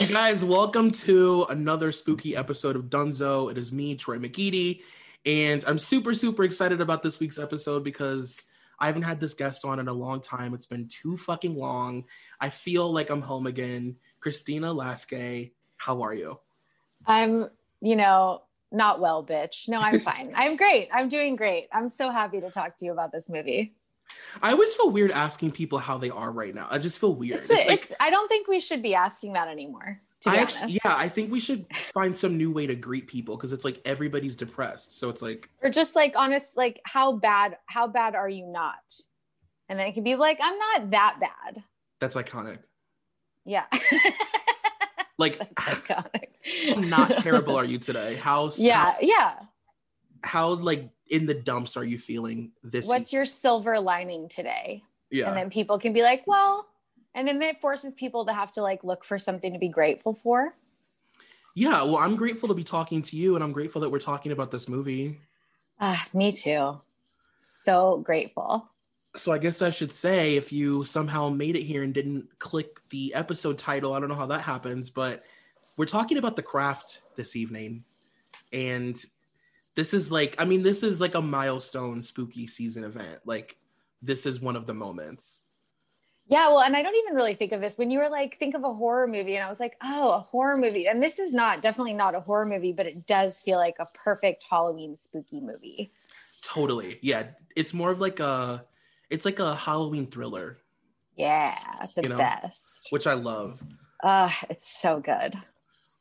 You guys, welcome to another spooky episode of Dunzo. It is me, Troy McEady, and I'm super, super excited about this week's episode because I haven't had this guest on in a long time. It's been too fucking long. I feel like I'm home again. Christina Lasky, how are you? I'm, you know, not well, bitch. No, I'm fine. I'm great. I'm doing great. I'm so happy to talk to you about this movie. I always feel weird asking people how they are right now. I just feel weird. It's, it's, like, I don't think we should be asking that anymore. I actually, yeah, I think we should find some new way to greet people because it's like everybody's depressed. So it's like, or just like honest, like how bad, how bad are you not? And then it can be like, I'm not that bad. that's iconic. Yeah. Like, iconic. how not terrible are you today? How Yeah. Yeah. how like in the dumps are you feeling this? What's your silver lining today? yeah? And then people can be like, well, and then it forces people to have to like look for something to be grateful for. yeah. Well, I'm grateful to be talking to you, and I'm grateful that we're talking about this movie. Ah, me too. So grateful. So I guess I should say, if you somehow made it here and didn't click the episode title, I don't know how that happens, but we're talking about the craft this evening, and this is like, I mean, this is like a milestone spooky season event. Like, this is one of the moments. Yeah, well, and I don't even really think of this when you were like, think of a horror movie, and I was like, oh, a horror movie. And this is not definitely not a horror movie, but it does feel like a perfect Halloween spooky movie. Totally, yeah. It's more of like a, it's like a Halloween thriller, Yeah, the You know, best. which I love. Uh, it's so good.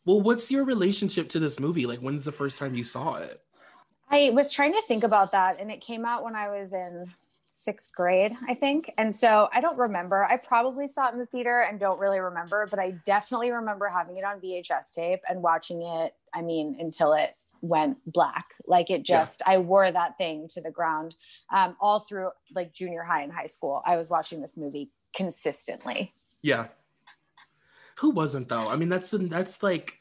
Well, what's your relationship to this movie? Like, when's the first time you saw it? I was trying to think about that, and it came out when I was in sixth grade, I think. And so I don't remember. I probably saw it in the theater and don't really remember, but I definitely remember having it on VHS tape and watching it. I mean, until it went black. Like it Yeah. just, I wore that thing to the ground um, all through like junior high and high school. I was watching this movie consistently. Yeah. Who wasn't though? I mean, that's that's like,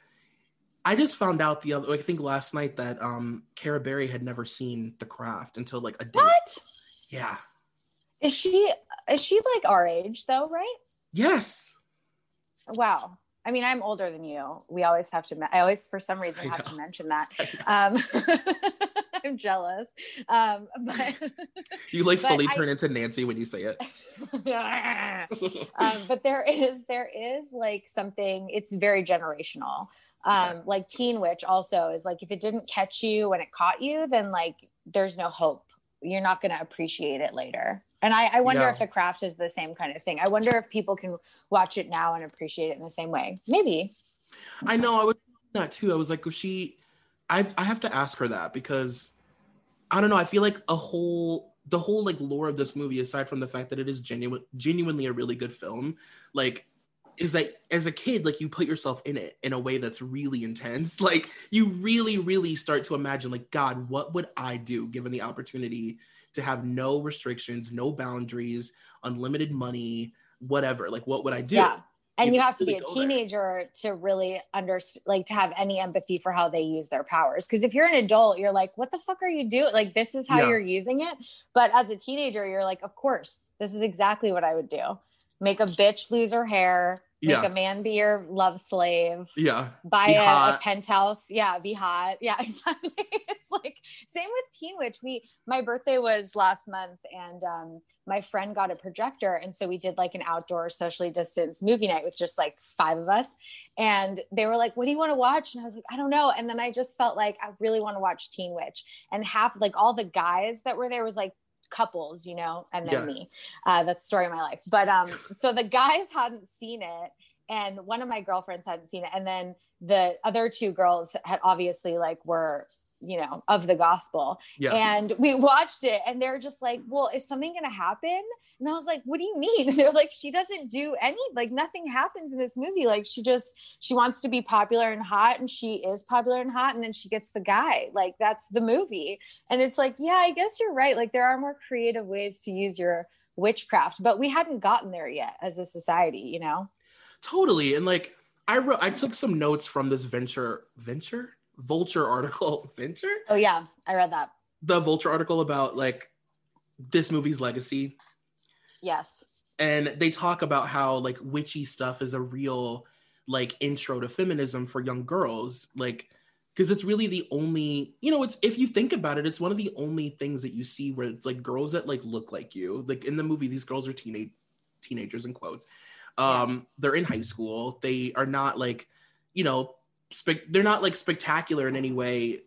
I just found out the other. I think last night that um Cara Berry had never seen The Craft until like a day. What Yeah. is she? Is she like our age though? Right? Yes. Wow. I mean, I'm older than you. We always have to. I always, for some reason, have to mention that. Um, I'm jealous. Um, but You like But fully I- turn into Nancy when you say it. um, but there is there is like something. It's very generational. Um, Yeah. Like Teen Witch also is like if it didn't catch you when it caught you, then like there's no hope. You're not going to appreciate it later. And I, I wonder Yeah. if the craft is the same kind of thing. I wonder if people can watch it now and appreciate it in the same way. Maybe. I know. I was that too. I was like, she? I I have to ask her that because I don't know. I feel like a whole the whole like lore of this movie, aside from the fact that it is genuine, genuinely a really good film, like is that as a kid, like you put yourself in it in a way that's really intense. Like you really, really start to imagine, like, God, what would I do given the opportunity to have no restrictions, no boundaries, unlimited money, whatever? Like, what would I do? Yeah. And You you have to be a go there. teenager to really under like to have any empathy for how they use their powers. Because if you're an adult, you're like, what the fuck are you doing? Like, this is how Yeah. you're using it. But as a teenager, you're like, of course, this is exactly what I would do. Make a bitch lose her hair, Yeah. Make a man be your love slave. Yeah. Buy a, a penthouse. Yeah, be hot. Yeah, exactly. it's like same with Teen Witch. We my birthday was last month and um my friend got a projector and so we did like an outdoor socially distanced movie night with just like five of us and they were like what do you want to watch and i was like i don't know and then i just felt like i really want to watch teen witch and half like all the guys that were there was like couples you know and then Yeah. me uh, that's the story of my life but um so the guys hadn't seen it and one of my girlfriends hadn't seen it and then the other two girls had obviously like were you know of the gospel. Yeah. and we watched it and they're just like well is something gonna happen? And i was like what do you mean? And they're like she doesn't do any like nothing happens in this movie. Like she just she wants to be popular and hot and she is popular and hot and then she gets the guy. Like that's the movie. And it's like yeah i guess you're right. Like there are more creative ways to use your witchcraft but we hadn't gotten there yet as a society you know? Totally. And like I wrote I took some notes from this venture venture vulture article. Venture? oh yeah i read that The vulture article about like this movie's legacy. yes And they talk about how like witchy stuff is a real like intro to feminism for young girls. Like because it's really the only, you know, it's if you think about it, it's one of the only things that you see where it's like girls that like look like you. Like in the movie, these girls are teenage teenagers in quotes. Um, they're in high school. They are not like, you know, spec- they're not like spectacular in any way,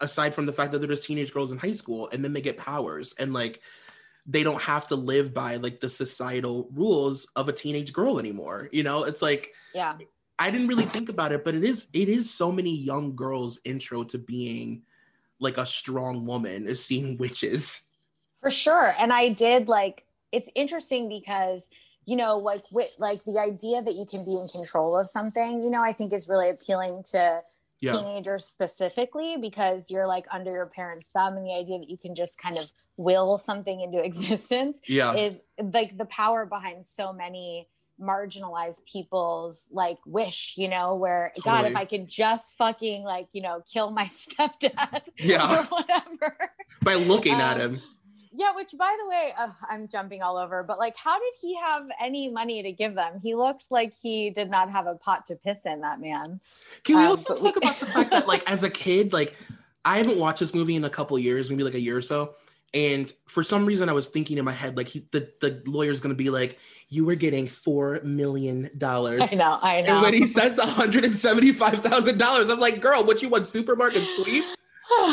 aside from the fact that they're just teenage girls in high school, and then they get powers and like they don't have to live by like the societal rules of a teenage girl anymore. You know, it's like yeah I didn't really think about it, but it is it is so many young girls' intro to being like a strong woman is seeing witches. For sure. And I did like it's interesting because you know like with like the idea that you can be in control of something, you know, I think is really appealing to Yeah. teenagers specifically because you're like under your parents' thumb and the idea that you can just kind of will something into existence Yeah. is like the power behind so many marginalized people's like wish, you know, where God, if I could just fucking like, you know, kill my stepdad Yeah. or whatever. By looking at Um, him. Yeah, which by the way, uh, I'm jumping all over, but like, how did he have any money to give them? He looked like he did not have a pot to piss in, that man. Can we um, also talk we- about the fact that like as a kid, like I haven't watched this movie in a couple years, maybe like a year or so. And for some reason, I was thinking in my head, like he, the the lawyer's gonna be like, "You were getting four million dollars," I know, I know. and when he says one hundred and seventy five thousand dollars, I'm like, "Girl, what you want? Supermarket sweep?" $175,000.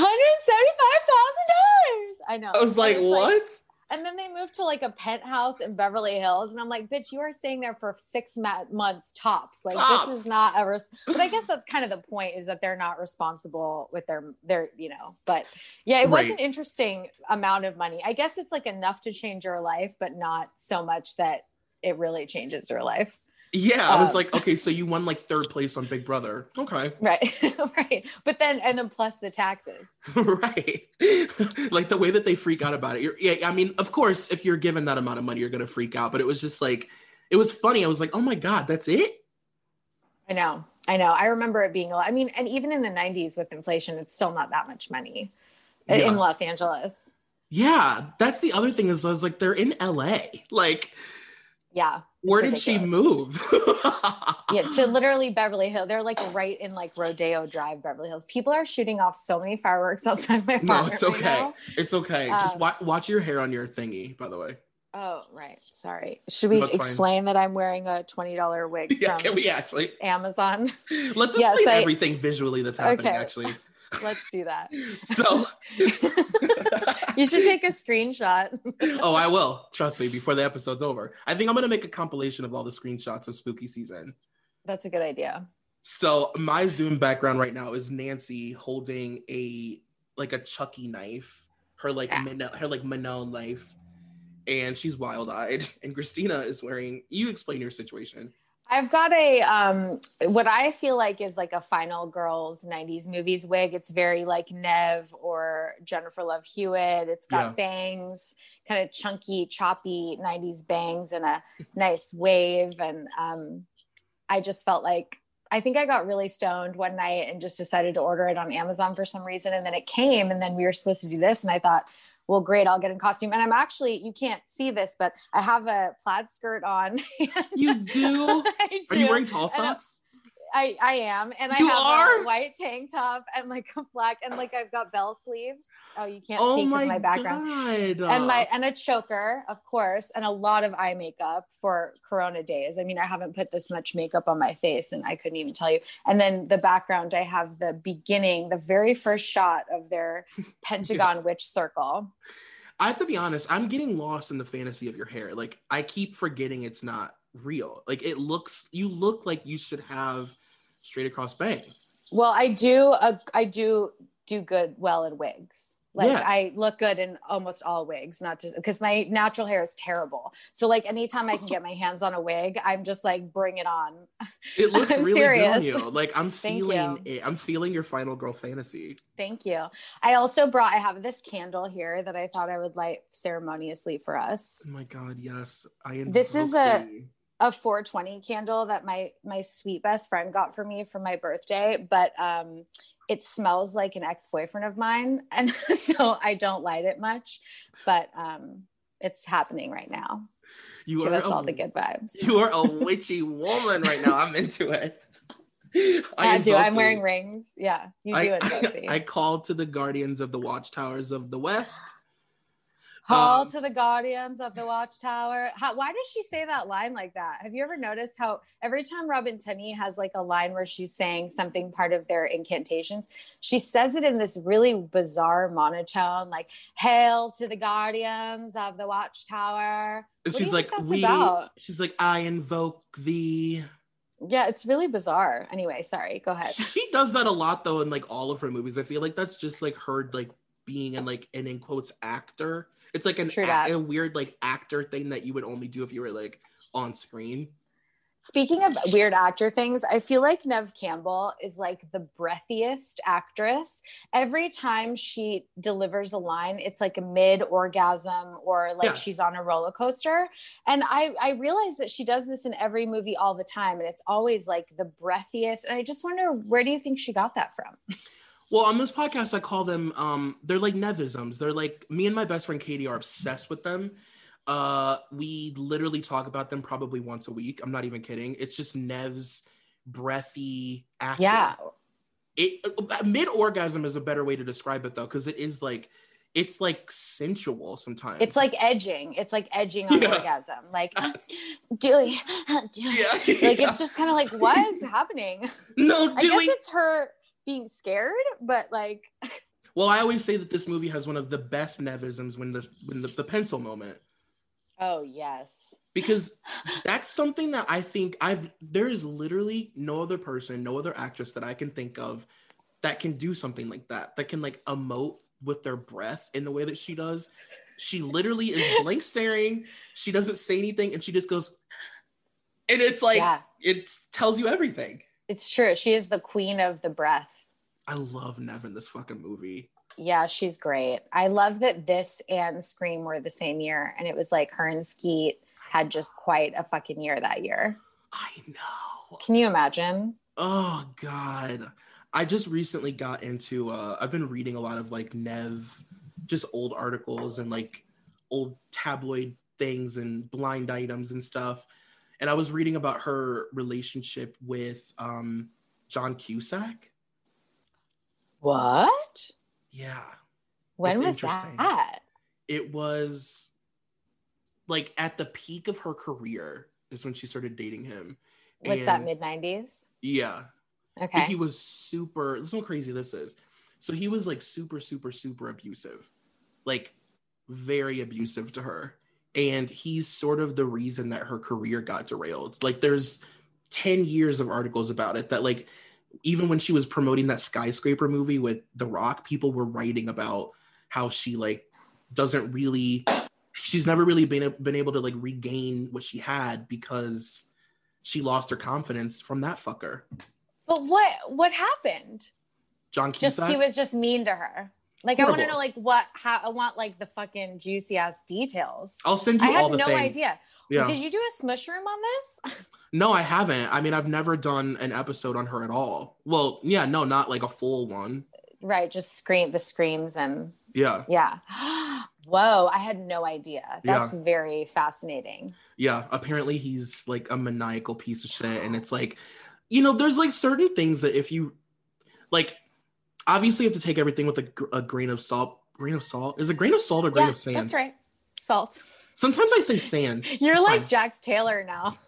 I know. I was like, "What?" and then they moved to like a penthouse in Beverly Hills, and I'm like, "Bitch, you are staying there for six ma- months tops. Like Tops. this is not a." Res- but I guess that's kind of the point is that they're not responsible with their their you know. But yeah, it was an interesting amount of money. I guess it's like enough to change your life, but not so much that it really changes your life. Yeah, I was Um, like, okay, so you won like third place on Big Brother. Okay, Right, right. But then and then plus the taxes. right. like the way that they freak out about it. You're, yeah, I mean, of course, if you're given that amount of money, you're gonna freak out. But it was just like, it was funny. I was like, oh my god, that's it. I know. I know. I remember it being a lot. I mean, and even in the 90s with inflation, it's still not that much money Yeah. in Los Angeles. Yeah, that's the other thing is I was like, they're in LA. Like, Yeah. Where did she move? Yeah, to literally Beverly Hills. They're like right in like Rodeo Drive, Beverly Hills. People are shooting off so many fireworks outside my no, it's okay. now. It's okay. Just Um, wa- watch your hair on your thingy, by the way. Oh, right. Sorry. Should we That's fine. explain that I'm wearing a $20 wig Yeah, from can we actually? Amazon? Let's Yes, explain I- everything visually that's happening, Okay. actually. Let's do that. So, you should take a screenshot. oh, I will. Trust me, before the episode's over. I think I'm going to make a compilation of all the screenshots of spooky season. That's a good idea. So, my Zoom background right now is Nancy holding a like a Chucky knife, her like Yeah. Her like Manel knife, and she's wild eyed. And Christina is wearing. You explain your situation. I've got a um what I feel like is like a final girls 90s movies wig. It's very like Neve or Jennifer Love Hewitt. It's got Yeah. bangs, kind of chunky, choppy 90s bangs and a nice wave. And um I just felt like I think I got really stoned one night and just decided to order it on Amazon for some reason. And then it came and then we were supposed to do this. And I thought, well, great, I'll get in costume. And I'm actually, you can't see this, but I have a plaid skirt on. You do? I Are you wearing tall socks? I, I am. And You I have are? a white tank top and like a black, and like I've got bell sleeves. Oh, you can't Oh see because my, my background god! and my and a choker of course and a lot of eye makeup for corona days i mean i haven't put this much makeup on my face and i couldn't even tell you and then the background i have the beginning the very first shot of their pentagon witch circle I have to be honest. I'm getting lost in the fantasy of your hair. Like I keep forgetting it's not real. Like it looks. You look like you should have straight across bangs. well i do uh, i do do good well in wigs like Yeah. i look good in almost all wigs not just because my natural hair is terrible so like anytime i can get my hands on a wig i'm just like bring it on It looks I'm really good on you. Like I'm feeling it. I'm feeling your final girl fantasy. Thank you. I also brought, I have this candle here that I thought I would light ceremoniously for us. Oh my god, yes. I am This is a-. A 420 candle that my my sweet best friend got for me for my birthday, but um it smells like an ex-boyfriend of mine and so I don't light it much, but um it's happening right now. You Give are us a, all the good vibes. You are a witchy woman right now. I'm into it. I do. I'm wearing rings. Yeah, you do I, it. Sophie. I called to the guardians of the watchtowers of the west. Call Um, to the guardians of the watchtower. How, why does she say that line like that? Have you ever noticed how every time Robin Tunney has like a line where she's saying something part of their incantations, she says it in this really bizarre monotone, like "Hail to the guardians of the watchtower." And What she's like, we. about? She's like, I invoke thee. Yeah, it's really bizarre. Anyway, sorry. Go ahead. She does that a lot though in like all of her movies. I feel like that's just like her like being in like an in quotes actor. It's like an a, a weird like actor thing that you would only do if you were like on screen. Speaking of weird actor things, I feel like Neve Campbell is like the breathiest actress. Every time she delivers a line, it's like a mid orgasm or like Yeah. she's on a roller coaster. And I, I realize that she does this in every movie all the time. And it's always like the breathiest. And I just wonder, where do you think she got that from? Well, on this podcast, I call them um they're like nevisms. They're like me and my best friend Katie are obsessed with them. Uh we literally talk about them probably once a week. I'm not even kidding. It's just Neve's breathy acting. Yeah. It mid orgasm is a better way to describe it though, because it is like it's like sensual sometimes. It's like edging. It's like edging on Yeah. orgasm. Like, Dewey, Dewey. yeah, Like, yeah. it's just kind of like, what is happening? no I guess it's her being scared, but like, well. I always say that this movie has one of the best nevisms when the when the, the pencil moment. oh yes, because that's something that I think I've there is literally no other person, no other actress that I can think of that can do something like that, that can like emote with their breath in the way that she does. She literally is blank staring, she doesn't say anything, and she just goes, and it's like yeah, it tells you everything. it's true. She is the queen of the breath. I love Neve in this fucking movie. Yeah, she's great. I love that this and Scream were the same year, and it was like her and Skeet had just quite a fucking year that year. I know. Can you imagine? Oh god. I just recently got into uh I've been reading a lot of like Neve just old articles and like old tabloid things and blind items and stuff. And I was reading about her relationship with um John Cusack. What? Yeah. When was that? It was like at the peak of her career is when she started dating him. What's that? Mid nineties? Yeah. But Okay. he was super this is how crazy this is so he was like super super super abusive like very abusive to her and he's sort of the reason that her career got derailed like there's 10 years of articles about it that like even when she was promoting that skyscraper movie with the rock people were writing about how she like doesn't really she's never really been been able to like regain what she had because she lost her confidence from that fucker But what what happened? John Cusack. Just he was just mean to her. Like I want to know like what how I want like the fucking juicy ass details. I'll send you I all had the no things. idea. Yeah. Did you do a smush room on this? no, I haven't. I mean, I've never done an episode on her at all. Well, yeah, no, not like a full one. right, just scream the screams and Yeah. yeah. Whoa, I had no idea. That's very fascinating. Yeah, apparently he's like a maniacal piece of shit. And it's like, you know, there's like certain things that if you like, obviously you have to take everything with a, gr- a grain of salt. Grain of salt? Is a grain of salt or grain yeah, of sand? that's right. Salt. Sometimes I say sand. You're It's like fine. Jax Taylor now.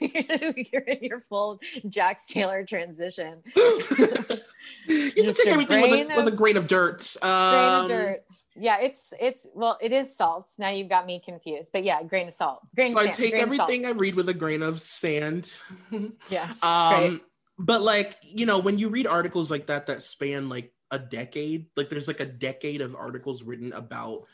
You're in your full Jax Taylor transition. you Just take everything with grain a, with a grain of dirt. grain Um, of dirt. Yeah, it's it's well, it is salt. Now you've got me confused, but yeah, grain of salt. Grain So of I take grain everything I read with a grain of sand. Yes, great. um, but like you know, when you read articles like that that span like a decade, like there's like a decade of articles written about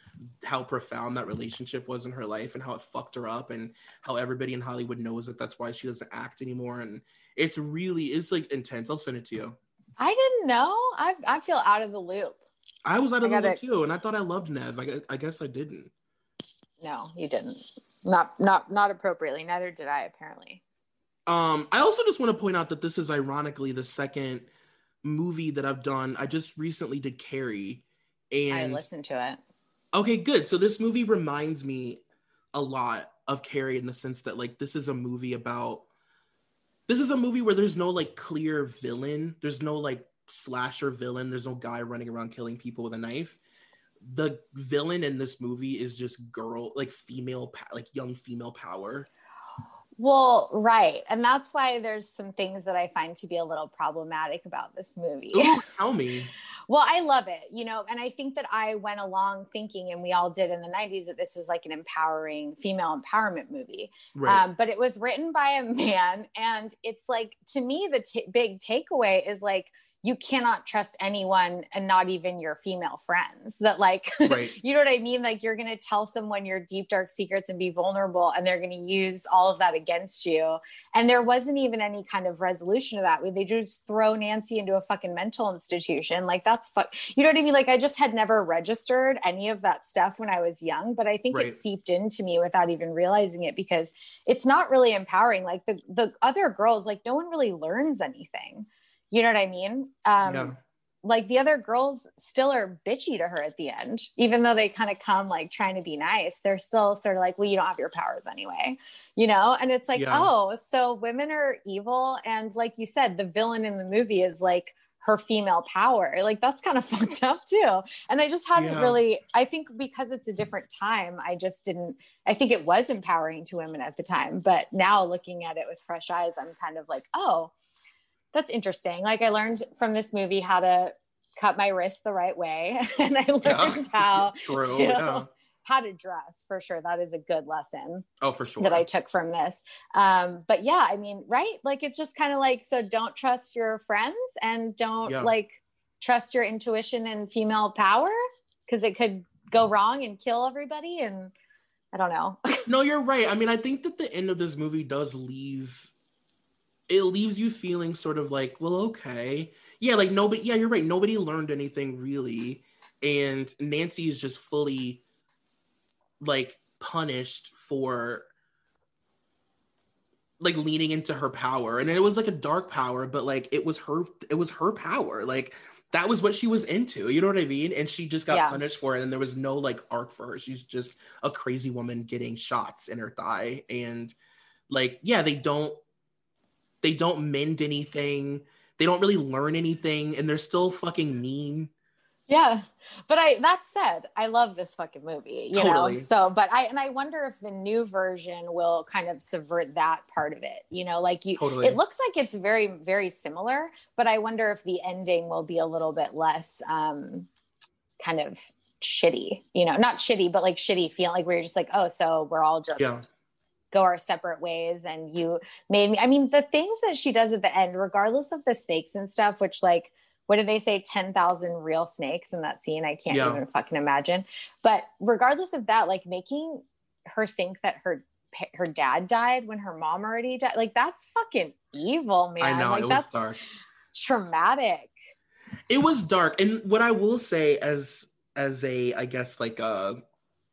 how profound that relationship was in her life and how it fucked her up and how everybody in Hollywood knows that that's why she doesn't act anymore and it's really it's like intense. I'll send it to you. I didn't know. I I feel out of the loop. I was out I of the gotta- loop too, and I thought I loved Neve. I guess, I guess I didn't. No, you didn't. Not not not appropriately. Neither did I apparently. Um, I also just want to point out that this is ironically the second movie that I've done. I just recently did Carrie, and I listened to it. okay, good. So this movie reminds me a lot of Carrie in the sense that like this is a movie about. This is a movie where there's no like clear villain. There's no like slasher villain. There's no guy running around killing people with a knife. The villain in this movie is just girl, like female, like young female power. Well, right. And that's why there's some things that I find to be a little problematic about this movie. Ooh, tell me. Well, I love it, you know, and I think that I went along thinking, and we all did in the 90s, that this was like an empowering female empowerment movie. Right. Um, but it was written by a man. And it's like, to me, the t- big takeaway is like, you cannot trust anyone and not even your female friends that like Right. you know what i mean? Like you're going to tell someone your deep dark secrets and be vulnerable and they're going to use all of that against you. And there wasn't even any kind of resolution to that. They just throw nancy into a fucking mental institution. Like that's fuck you know what i mean? Like i just had never registered any of that stuff when i was young but i think Right. it seeped into me without even realizing it because it's not really empowering. Like the the other girls like no one really learns anything you know what i mean um yeah. like the other girls still are bitchy to her at the end even though they kind of come like trying to be nice they're still sort of like well you don't have your powers anyway you know and it's like Yeah. oh so women are evil and like you said the villain in the movie is like her female power like that's kind of fucked up too and i just hadn't Yeah. really i think because it's a different time i just didn't i think it was empowering to women at the time but now looking at it with fresh eyes i'm kind of like oh that's interesting. Like I learned from this movie how to cut my wrist the right way, and I learned Yeah. how True. to, Yeah. how to dress for sure. That is a good lesson Oh, for sure. that I took from this. Um, but yeah, I mean, right? Like it's just kind of like so. Don't trust your friends, and don't Yeah. like trust your intuition and female power because it could go wrong and kill everybody. And I don't know. no, you're right. I mean, I think that the end of this movie does leave it leaves you feeling sort of like, well, okay. Yeah, like nobody yeah, you're right. Nobody learned anything really. And Nancy is just fully like punished for like leaning into her power. And it was like a dark power, but like it was her it was her power. Like that was what she was into. You know what I mean? And she just got Yeah. punished for it. And there was no like arc for her. She's just a crazy woman getting shots in her thigh. And like, yeah, they don't they don't mend anything. They don't really learn anything, and they're still fucking mean. Yeah. But I that said, I love this fucking movie, you Totally. know. So, but I and I wonder if the new version will kind of subvert that part of it. You know, like you Totally. it looks like it's very very similar, but I wonder if the ending will be a little bit less um kind of shitty, you know, not shitty, but like shitty feeling like where you're just like, oh, so we're all just Yeah. Go our separate ways and you made me i mean the things that she does at the end regardless of the snakes and stuff which like what did they say? 10,000 real snakes in that scene. I can't Yeah. even fucking imagine. But regardless of that like making her think that her her dad died when her mom already died like that's fucking evil man. I know like it was that's dark. traumatic. It was dark, and what I will say as as a I guess like a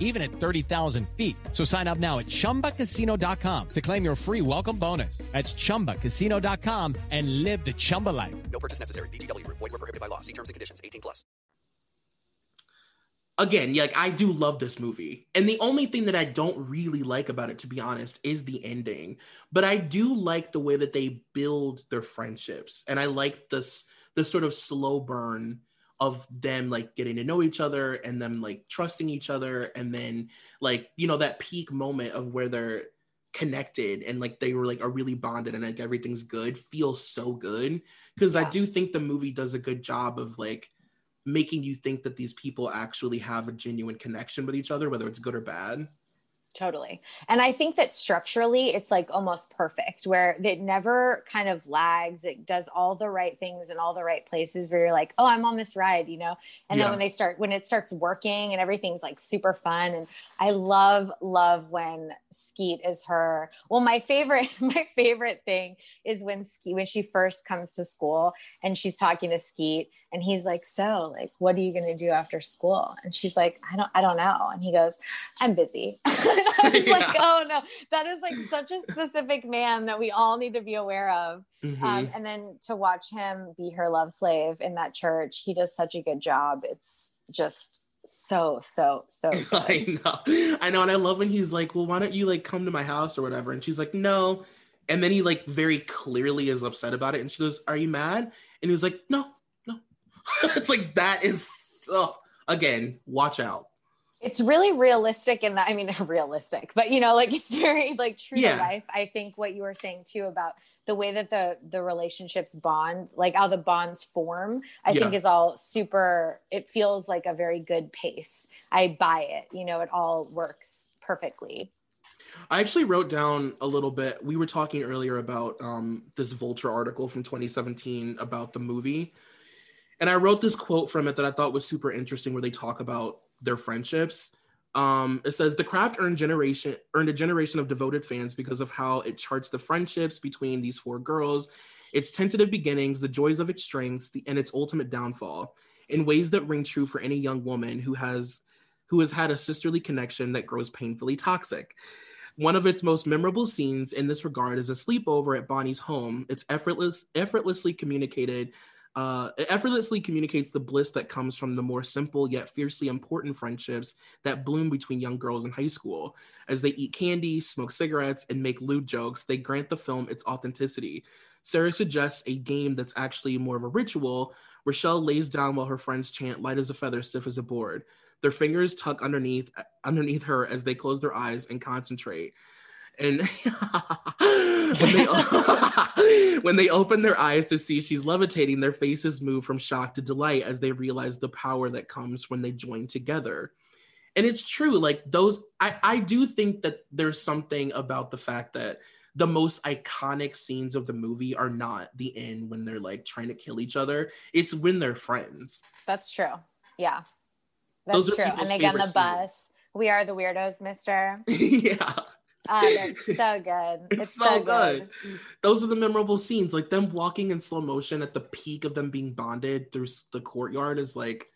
even at 30,000 feet. So sign up now at chumbacasino.com to claim your free welcome bonus. That's chumbacasino.com and live the Chumba life. No purchase necessary. VGW Group. Void were prohibited by law. See terms and conditions. 18 plus. again, like I do love this movie. And the only thing that I don't really like about it, to be honest, is the ending. But I do like the way that they build their friendships. And I like this the sort of slow burn of them like getting to know each other and them like trusting each other. And then like, you know, that peak moment of where they're connected and like they were like are really bonded and like everything's good feels so good. Cause I do think the movie does a good job of like making you think that these people actually have a genuine connection with each other, whether it's good or bad. Totally. And I think that structurally it's like almost perfect where it never kind of lags. It does all the right things in all the right places where you're like, oh, I'm on this ride, you know? And Yeah. then when they start, when it starts working and everything's like super fun. And I love, love when Skeet is her. Well, my favorite, my favorite thing is when Skeet, when she first comes to school and she's talking to Skeet and he's like, so like, what are you going to do after school? And she's like, I don't, I don't know. And he goes, I'm busy. I was like, oh no, that is like such a specific man that we all need to be aware of. Mhm. Um, and then to watch him be her love slave in that church, he does such a good job. It's just so, so, so good. I know. I know. And I love when he's like, well, why don't you like come to my house or whatever? And she's like, no. And then he like very clearly is upset about it. And she goes, are you mad? And he was like, no, no. it's like, that is so, again, watch out. It's really realistic in that i mean realistic but you know like it's very like true Yeah. to life i think what you were saying too about the way that the the relationships bond like how the bonds form i think is all super it feels like a very good pace i buy it you know it all works perfectly I actually wrote down a little bit. We were talking earlier about um, this Vulture article from 2017 about the movie. And I wrote this quote from it that I thought was super interesting where they talk about their friendships. Um, it says the craft earned generation earned a generation of devoted fans because of how it charts the friendships between these four girls, its tentative beginnings, the joys of its strengths, the, and its ultimate downfall, in ways that ring true for any young woman who has who has had a sisterly connection that grows painfully toxic. One of its most memorable scenes in this regard is a sleepover at Bonnie's home. It's effortless, effortlessly communicated. Uh, it effortlessly communicates the bliss that comes from the more simple yet fiercely important friendships that bloom between young girls in high school. As they eat candy, smoke cigarettes, and make lewd jokes, they grant the film its authenticity. Sarah suggests a game that's actually more of a ritual. Rochelle lays down while her friends chant "Light as a feather, stiff as a board." Their fingers tuck underneath underneath her as they close their eyes and concentrate. And when, they, when they open their eyes to see she's levitating, their faces move from shock to delight as they realize the power that comes when they join together. And it's true, like those, I, I do think that there's something about the fact that the most iconic scenes of the movie are not the end when they're like trying to kill each other. It's when they're friends. that's true yeah that's true and they get on the bus we are the weirdos mister yeah. Oh that's so good It's, so, good. Those are the memorable scenes. Like them walking in slow motion at the peak of them being bonded through the courtyard is like,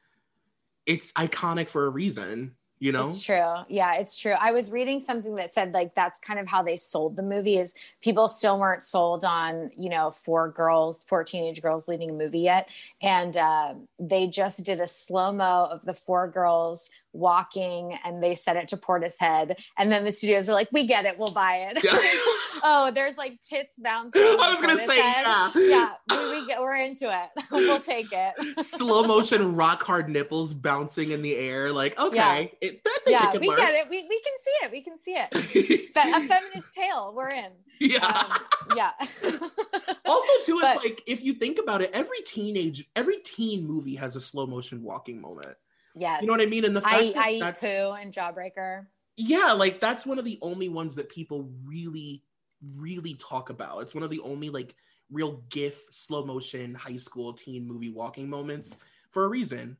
it's iconic for a reason, you know? It's true. Yeah, it's true. I was reading something that said like that's kind of how they sold the movie is people still weren't sold on, you know, four girls, four teenage girls leading a movie yet. And uh, they just did a slow-mo of the four girls walking and they set it to Portishead. And then the studios are like, we get it, we'll buy it. Yeah. oh, there's like tits bouncing. I was gonna say, Portishead. yeah. Yeah, we, we get, we're into it. we'll take it. Slow motion rock hard nipples bouncing in the air. Like, okay, Yeah. it, that yeah, we get it. We, we can see it. We can see it. Fe- a feminist tale. We're in. yeah. Um, yeah. also, too, it's but- like if you think about it, every teenage, every teen movie has a slow motion walking moment. Yes. You know what I mean? And the fact I, that I that's, poo and Jawbreaker. yeah, like that's one of the only ones that people really, really talk about. It's one of the only like real GIF slow motion high school teen movie walking moments for a reason.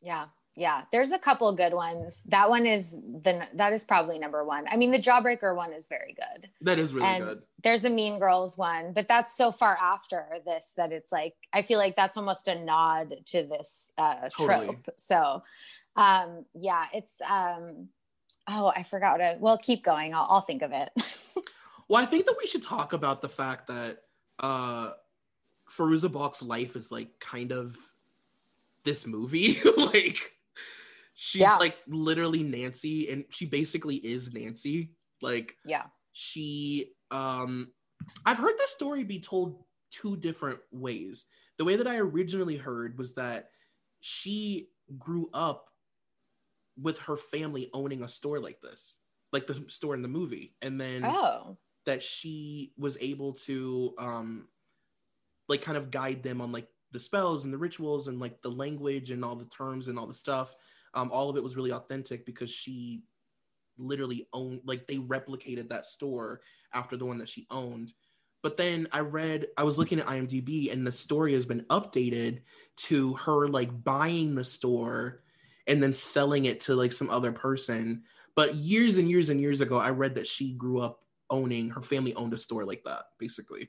Yeah. Yeah. There's a couple good ones. That one is the that is probably number one. I mean, the Jawbreaker one is very good. That is really and good. there's a Mean Girls one, but that's so far after this that it's like I feel like that's almost a nod to this uh Totally. trope. So um yeah, it's um oh I forgot well keep going. I'll, I'll think of it. Well, I think that we should talk about the fact that uh Fairuza Balk's life is like kind of this movie. like she's Yeah. like literally Nancy and she basically is Nancy. Like yeah. she um I've heard this story be told two different ways. The way that I originally heard was that she grew up with her family owning a store like this, like the store in the movie. And then Oh. that she was able to um like kind of guide them on like the spells and the rituals and like the language and all the terms and all the stuff um all of it was really authentic because she literally owned like they replicated that store after the one that she owned. But then i read i was looking at imdb and the story has been updated to her like buying the store and then selling it to like some other person. But years and years and years ago i read that she grew up owning her family owned a store like that basically.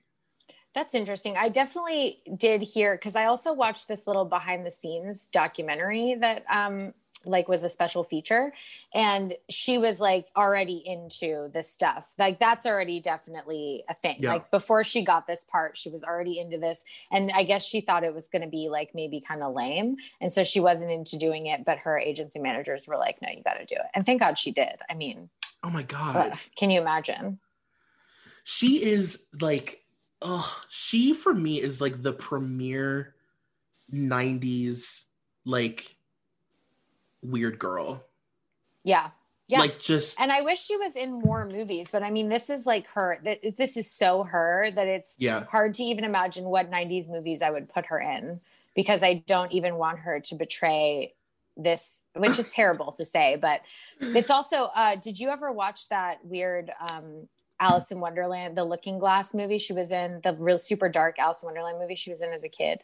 That's interesting. I definitely did hear because I also watched this little behind the scenes documentary that um like was a special feature and she was like already into this stuff. Like that's already definitely a thing. Yeah. Like before she got this part, she was already into this and I guess she thought it was going to be like maybe kind of lame and so she wasn't into doing it but her agency managers were like no, you got to do it. And thank God she did. I mean, oh my god but can you imagine? she is like oh she for me is like the premier 90s like weird girl Yeah. Yeah. like just and I wish she was in more movies, but I mean, this is like her. That this is so her that it's Yeah. hard to even imagine what '90s movies I would put her in because I don't even want her to betray this, which is terrible to say. But it's also. Uh, did you ever watch that weird um, Alice in Wonderland, the Looking Glass movie? She was in the real super dark Alice in Wonderland movie she was in as a kid.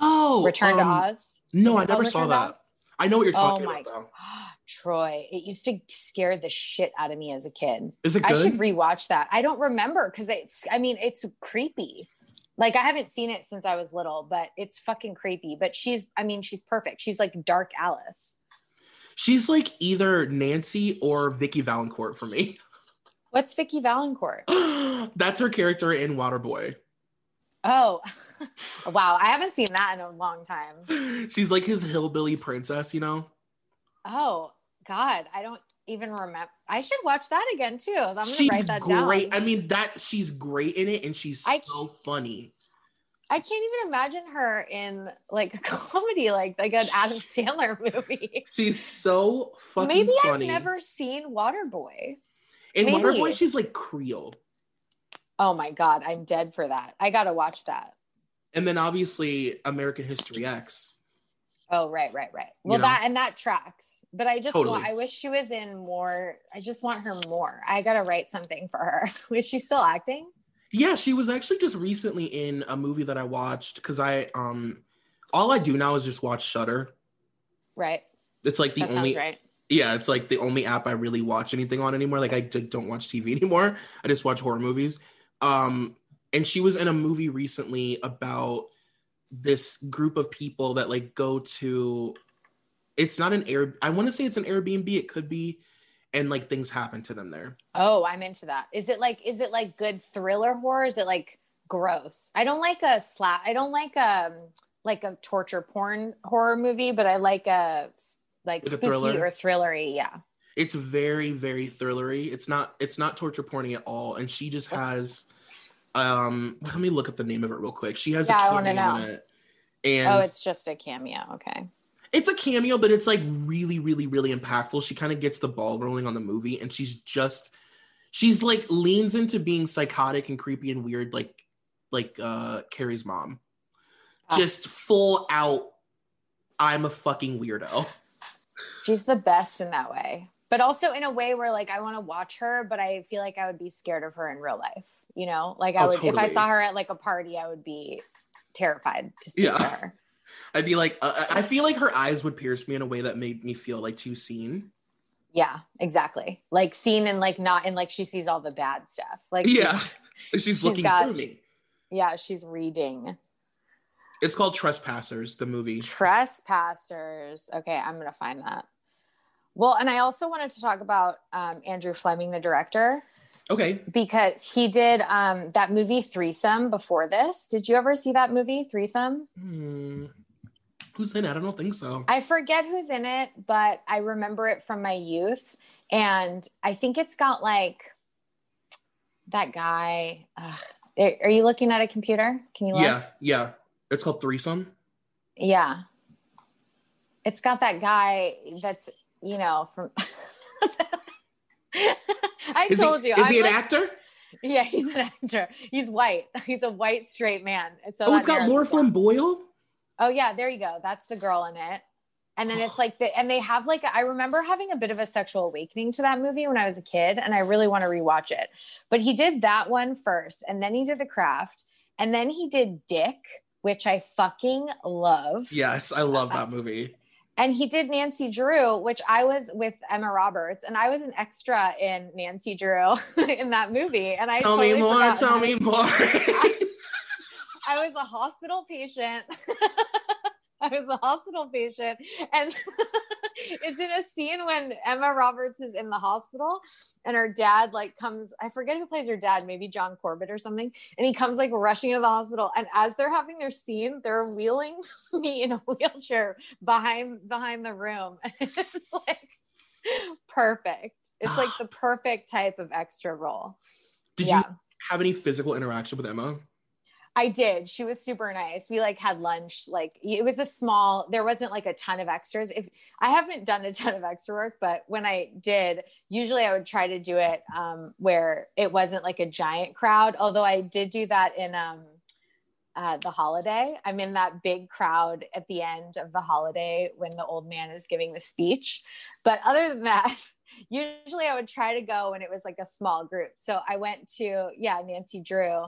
oh Return to um, Oz. no i never saw Return that? I know what you're Oh talking my about though Troy, it used to scare the shit out of me as a kid. is it I good should rewatch that. I don't remember because it's, I mean, it's creepy. Like I haven't seen it since I was little, but it's fucking creepy. But she's, I mean, she's perfect. She's like dark Alice. she's like either nancy or vicki vallencourt for me What's Vicki Vallencourt? that's her character in waterboy Oh, wow. I haven't seen that in a long time. she's like his hillbilly princess you know Oh, God. I don't even remember. I should watch that again too. I'm going to she's write that great down. i mean that she's great in it and she's I- so funny I can't even imagine her in like a comedy, like like an Adam Sandler movie. She's so fucking Maybe funny. I've never seen Waterboy. in maybe. Waterboy, she's like Creole. Oh my god, I'm dead for that. I gotta watch that. And then obviously American History X. Oh right, right, right. Well, know? that and that tracks. But I just Totally. want. I wish she was in more. I just want her more. I gotta write something for her. Was she still acting? Yeah, she was actually just recently in a movie that I watched because I um all I do now is just watch Shudder. Right. It's like the that only right. yeah, it's like the only app I really watch anything on anymore. Like I d- don't watch TV anymore. I just watch horror movies. Um, and she was in a movie recently about this group of people that like go to. It's not an air. I want to say it's an Airbnb. It could be, and like things happen to them there. Oh, I'm into that. Is it like? Is it like good thriller horror? Is it like gross? I don't like a slap. I don't like um like a torture porn horror movie, but I like a like Like a spooky thriller? or thrillery. Yeah. It's very very thrillery. It's not it's not torture porny at all. And she just has. Um, let me look up the name of it real quick. She has Yeah, a cameo in it, and oh, it's just a cameo. Okay. it's a cameo, but it's like really, really, really impactful. She kind of gets the ball rolling on the movie, and she's just she's like leans into being psychotic and creepy and weird, like like uh Carrie's mom. Ah. Just full out, I'm a fucking weirdo. She's the best in that way. But also in a way where like I want to watch her, but I feel like I would be scared of her in real life. You know, like I Oh, would if I saw her at like a party, I would be terrified to see Yeah. her. I'd be like, uh, I feel like her eyes would pierce me in a way that made me feel like too seen. Yeah, exactly. Like seen and like not and like she sees all the bad stuff. Like Yeah, she's, she's looking got- through me. yeah, she's reading. It's called Trespassers, the movie. Trespassers. Okay, I'm gonna find that. Well, and I also wanted to talk about um, Andrew Fleming, the director, Okay, because he did um, that movie Threesome before this. Did you ever see that movie Threesome? Hmm. who's in it? I don't think so. I forget who's in it, but I remember it from my youth, and I think it's got like that guy. Ugh. Are you looking at a computer? Can you look? yeah, yeah. It's called Threesome. Yeah. It's got that guy that's, you know, from I Is told he, you. Is I'm he an like- actor? Yeah, he's an actor. He's white. He's a white straight man. And so oh, it's got Laura. Flynn Boyle. Oh yeah, there you go. That's the girl in it. And then it's like the and they have like I remember having a bit of a sexual awakening to that movie when I was a kid, and I really want to rewatch it. But he did that one first, and then he did The Craft, and then he did Dick, which I fucking love. Yes, I love that movie. And he did Nancy Drew, which I was with Emma Roberts, and I was an extra in Nancy Drew in that movie. And I Tell totally me more. Tell me more. I was a hospital patient. I was a hospital patient. And it's in a scene when Emma Roberts is in the hospital and her dad like comes, I forget who plays her dad, maybe John Corbett or something. And he comes like rushing into the hospital. And as they're having their scene, they're wheeling me in a wheelchair behind behind the room. And it's like perfect. It's like the perfect type of extra role. Did Yeah. you have any physical interaction with Emma? I did. She was super nice. We like had lunch. Like it was a small. There wasn't like a ton of extras. If I haven't done a ton of extra work, but when I did, usually I would try to do it um, where it wasn't like a giant crowd. Although I did do that in um, uh, the holiday. I'm in that big crowd at the end of the holiday when the old man is giving the speech. But other than that. Usually I would try to go when it was like a small group. So I went to, yeah, Nancy Drew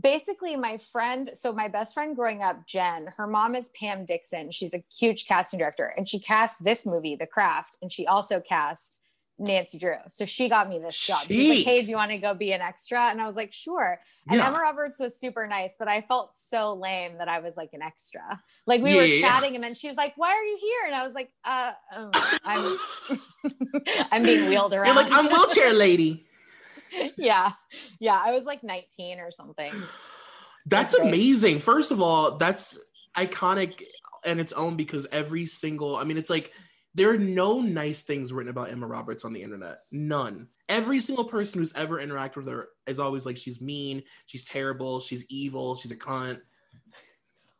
basically my friend so my best friend growing up jen her mom is pam dixon. She's a huge casting director and she cast this movie the craft and she also cast nancy drew. So she got me this job. She's like hey do you want to go be an extra? And i was like sure. And Yeah. emma roberts was super nice but i felt so lame that i was like an extra. Like we Yeah, were yeah, yeah. chatting and then she was like why are you here? And i was like uh um, i'm i'm being wheeled around You're like, I'm wheelchair lady. yeah yeah i was like 19 or something That's That's great. amazing. First of all, that's iconic in its own because every single, I mean, it's like there are no nice things written about Emma Roberts on the internet. None. Every single person who's ever interacted with her is always like, she's mean, she's terrible, she's evil, she's a cunt.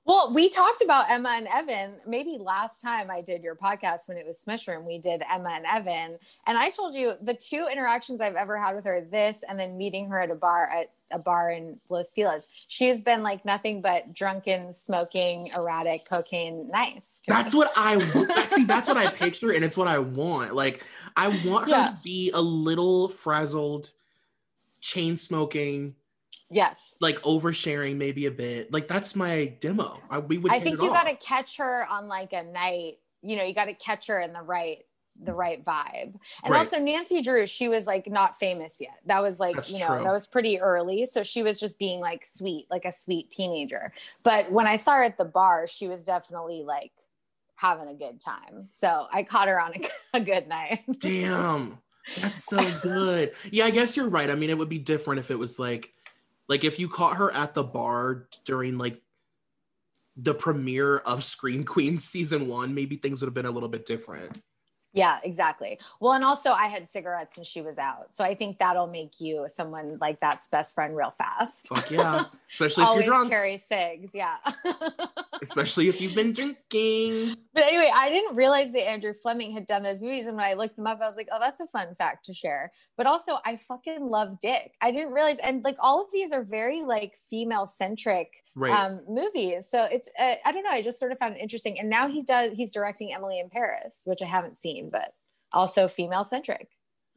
Well, we talked about Emma and Evan maybe last time I did your podcast when it was Smish Room. We did Emma and Evan. And I told you the two interactions I've ever had with her, this and then meeting her at a bar at a bar in Los Feliz. She's been like nothing but drunken, smoking, erratic, cocaine, nice. to me. That's what I see. That's what I picture, and it's what I want. Like, I want her Yeah. to be a little frazzled, chain smoking, yes. like oversharing, maybe a bit. Like that's my demo. I, we would. I think you got to catch her on like a night. You know, you got to catch her in the right the right vibe. And Right. also Nancy Drew, she was like not famous yet. That was like, That's you know, true. that was pretty early. So she was just being like sweet, like a sweet teenager. But when I saw her at the bar, she was definitely like having a good time. So I caught her on a, a good night. Damn, that's so good. Yeah, I guess you're right. I mean, it would be different if it was like, like if you caught her at the bar during like the premiere of Scream Queen season one, maybe things would have been a little bit different. Yeah, exactly. Well, and also I had cigarettes and she was out. So I think that'll make you someone like that's best friend real fast. Fuck yeah, especially if you're drunk, carry cigs. Yeah. especially if you've been drinking. But anyway, I didn't realize that Andrew Fleming had done those movies. And when I looked them up, I was like, oh, that's a fun fact to share. But also, I fucking love Dick. I didn't realize. And like all of these are very like female centric Right. um, movies. So it's, uh, I don't know. I just sort of found it interesting. And now he does, he's directing Emily in Paris, which I haven't seen, but also female centric.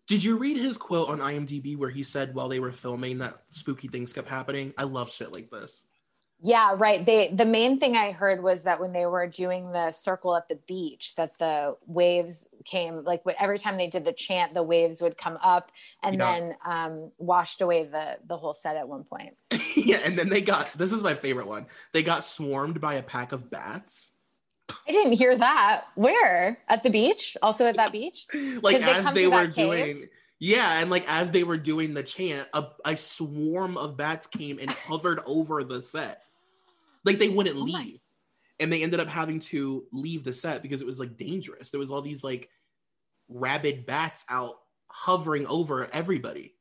Did you read his quote on IMDb where he said while they were filming that spooky things kept happening? I love shit like this. Yeah, right. They the main thing I heard was that when they were doing the circle at the beach, that the waves came like every time they did the chant, the waves would come up and Yeah. then um, washed away the the whole set at one point. yeah, and then they got this is my favorite one. They got swarmed by a pack of bats. I didn't hear that. Where at the beach? Also at that beach? like they as they were doing yeah, and like as they were doing the chant, a, a swarm of bats came and hovered over the set. Like they wouldn't Oh leave. And they ended up having to leave the set because it was like dangerous. There was all these like rabid bats out hovering over everybody.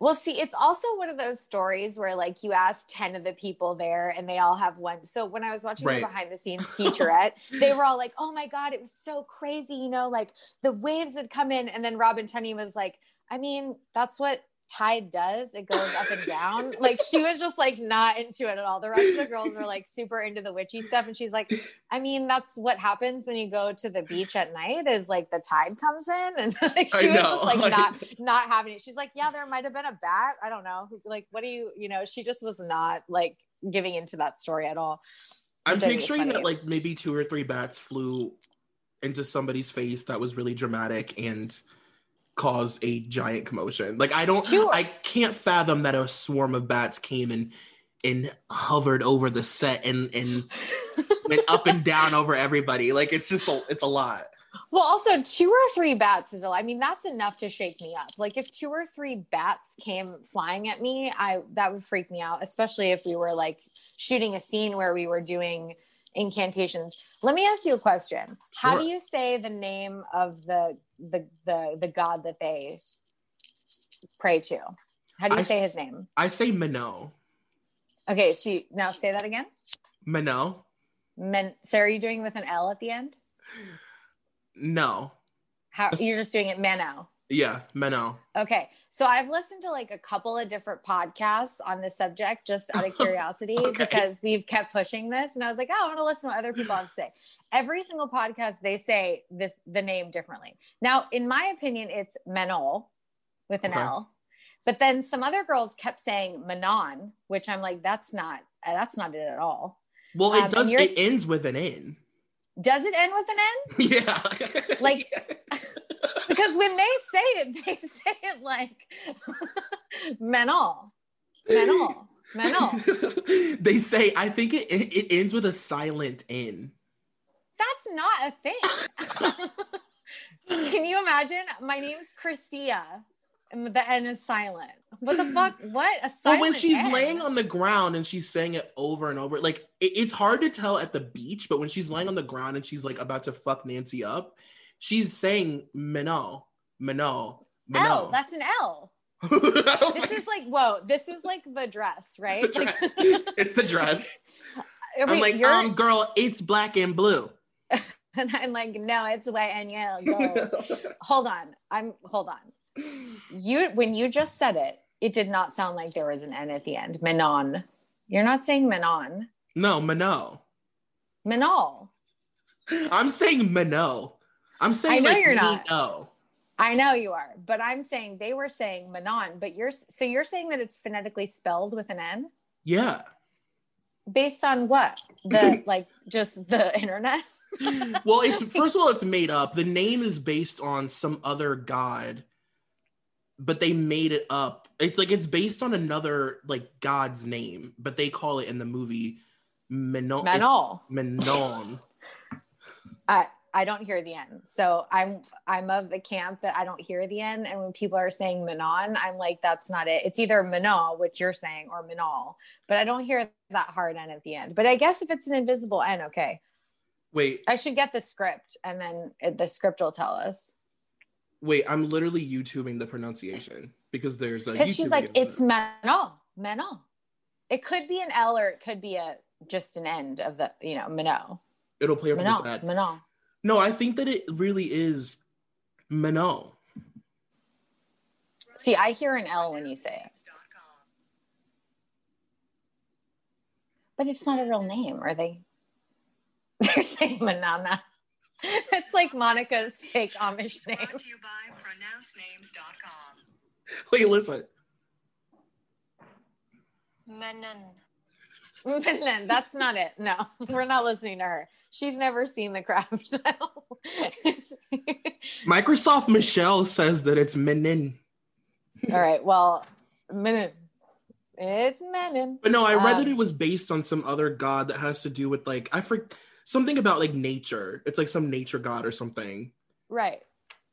Well, see, it's also one of those stories where like you ask 10 of the people there and they all have one. So when I was watching Right. the behind the scenes featurette, they were all like, oh my God, it was so crazy. You know, like the waves would come in. And then Robin Tunney was like, I mean, that's what tide does. It goes up and down. like she was just like not into it at all. The rest of the girls were like super into the witchy stuff. And she's like, I mean, that's what happens when you go to the beach at night is like the tide comes in. And like, I she was know, just like not not having it. She's like, yeah, there might have been a bat. I don't know. Like, what do you, you know, she just was not like giving into that story at all. I'm Which I think is picturing that like maybe two or three bats flew into somebody's face that was really dramatic and caused a giant commotion. Like I don't Two- I can't fathom that a swarm of bats came and and hovered over the set and and went up and down over everybody. Like it's just a it's a lot. Well, also two or three bats is, a- I mean, that's enough to shake me up. Like if two or three bats came flying at me, I, that would freak me out, especially if we were like shooting a scene where we were doing incantations. Let me ask you a question. How do you say the name of the, the, the, the God that they pray to? How do you I say his name? I say Minot. Okay, so you, now say that again. Minot? Men, so are you doing it with an L at the end? No. How you're just doing it Mano? Yeah, Minot. Okay, so I've listened to like a couple of different podcasts on this subject just out of curiosity Okay. because we've kept pushing this, and I was like, oh, I want to listen to what other people have to say. Every single podcast they say this the name differently. Now, in my opinion, it's Menol with an Okay. L, but then some other girls kept saying Manon, which I'm like, that's not that's not it at all. Well, Um, it and does it ends with an N. Does it end with an N? Yeah. Like- because when they say it, they say it like menol, menol, menol. they say I think it it ends with a silent N. That's not a thing. Can you imagine? My name's Christia, and the N is silent. What the fuck? What a silent. But when she's N. laying on the ground and she's saying it over and over, like it- it's hard to tell at the beach, but when she's laying on the ground and she's like about to fuck Nancy up, she's saying Minot, Minot, Minot. L, that's an L. This is like whoa. This is like the dress, right? the Like- it's the dress. Wait, I'm like, you're- um, girl, it's black and blue. and I'm like, no, it's white and yellow. Hold on. I'm hold on. You when you just said it, it did not sound like there was an N at the end. Menon. You're not saying Menon. no, Minot. Menol. I'm saying Minot. I'm saying I know like, you're not. I know you are, but I'm saying they were saying Menon, but you're so you're saying that it's phonetically spelled with an N Yeah. based on what? The like just the internet? well, it's first of all, it's made up. The name is based on some other god, but they made it up. It's like it's based on another like god's name, but they call it in the movie Menon. it's Menol. Menon. I I don't hear the N. So I'm I'm of the camp that I don't hear the N. And when people are saying Manon, I'm like, that's not it. It's either Menol, which you're saying, or Menol. But I don't hear that hard N at the end. But I guess if it's an invisible N, okay. Wait, I should get the script and then it, the script will tell us. wait. I'm literally YouTubing the pronunciation because there's a. Because she's like, it's it. Menol. Menol. It could be an L or it could be a just an end of the, you know, Menol. It'll play over this Menol. Ad. Menol. No, I think that it really is Menon. See, I hear an L when you say it. But it's not a real name, are they? They're saying Manana. It's like Monica's fake Amish name. Brought to you by pronouncenames.com. Wait, listen. Menon. Menen, that's not it. No, we're not listening to her. She's never seen the craft. Microsoft Michelle says that it's Menin. All right. Well, Menen. It's Menen. But no, I read Um, that it was based on some other god that has to do with like I for something about like nature. It's like some nature god or something. Right.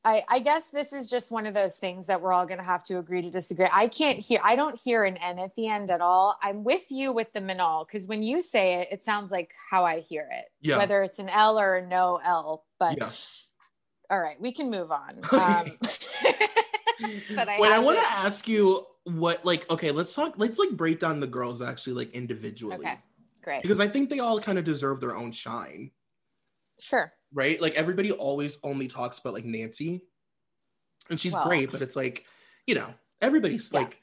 I, I guess this is just one of those things that we're all going to have to agree to disagree. I can't hear, I don't hear an N at the end at all. I'm with you with the Manal because when you say it, it sounds like how I hear it, Yeah. whether it's an L or a no L. But Yeah. all right, we can move on. Um, but I Wait, I want to- ask you what like okay, let's talk let's like break down the girls actually like individually. Okay, great. Because I think they all kind of deserve their own shine, Sure. Right? Like everybody always only talks about like Nancy. And she's Well- great, but it's like, you know, everybody's Yeah. like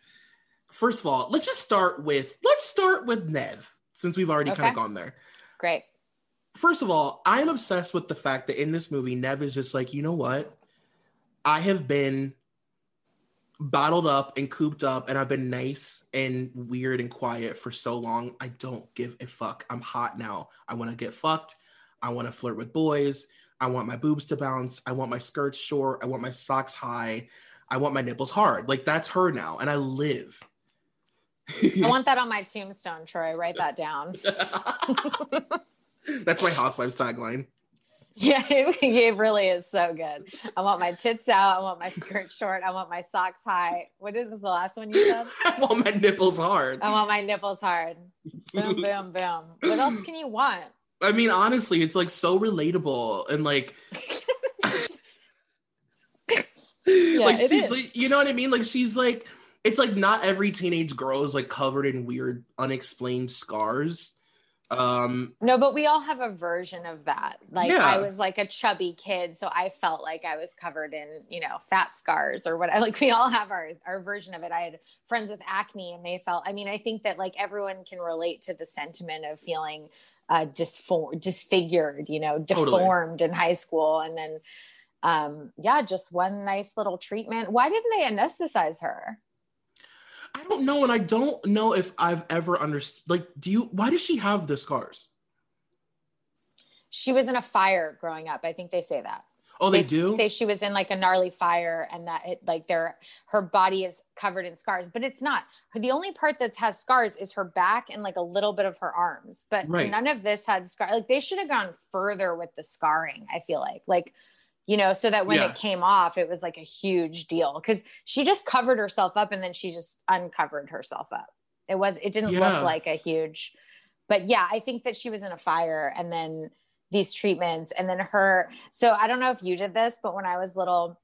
first of all, let's just start with let's start with Neve since we've already kind of gone there. Great. First of all, I'm obsessed with the fact that in this movie, Neve is just like, you know what? I have been bottled up and cooped up, and I've been nice and weird and quiet for so long. I don't give a fuck. I'm hot now. I want to get fucked. I want to flirt with boys. I want my boobs to bounce. I want my skirts short. I want my socks high. I want my nipples hard. Like that's her now, and I live. I want that on my tombstone, Troy. Write that down. that's my housewives tagline. Yeah, it, it really is so good. I want my tits out. I want my skirt short. I want my socks high. What is the last one you said? I want my nipples hard. I want my nipples hard. Boom, boom, boom. What else can you want? I mean, honestly, it's like so relatable and like, like she's like, you know what I mean? Like she's like, it's like not every teenage girl is like covered in weird, unexplained scars. Um, No, but we all have a version of that. Like Yeah. I was like a chubby kid, so I felt like I was covered in, you know, fat scars or what. Like we all have our our version of it. I had friends with acne, and they felt. I mean, I think that like everyone can relate to the sentiment of feeling uh, disfor- disfigured, you know, Totally. deformed in high school, and then, um, yeah, just one nice little treatment. Why didn't they anesthetize her? I don't know, and I don't know if I've ever understood. Like, do you? Why does she have the scars? She was in a fire growing up. I think they say that. Oh, they, do. say she was in like a gnarly fire and that it like their her body is covered in scars but it's not the only part that has scars is her back and like a little bit of her arms but Right. none of this had scar like they should have gone further with the scarring i feel like like you know so that when Yeah. it came off it was like a huge deal because she just covered herself up and then she just uncovered herself up it was it didn't Yeah. look like a huge but yeah i think that she was in a fire and then these treatments and then her so i don't know if you did this but when i was little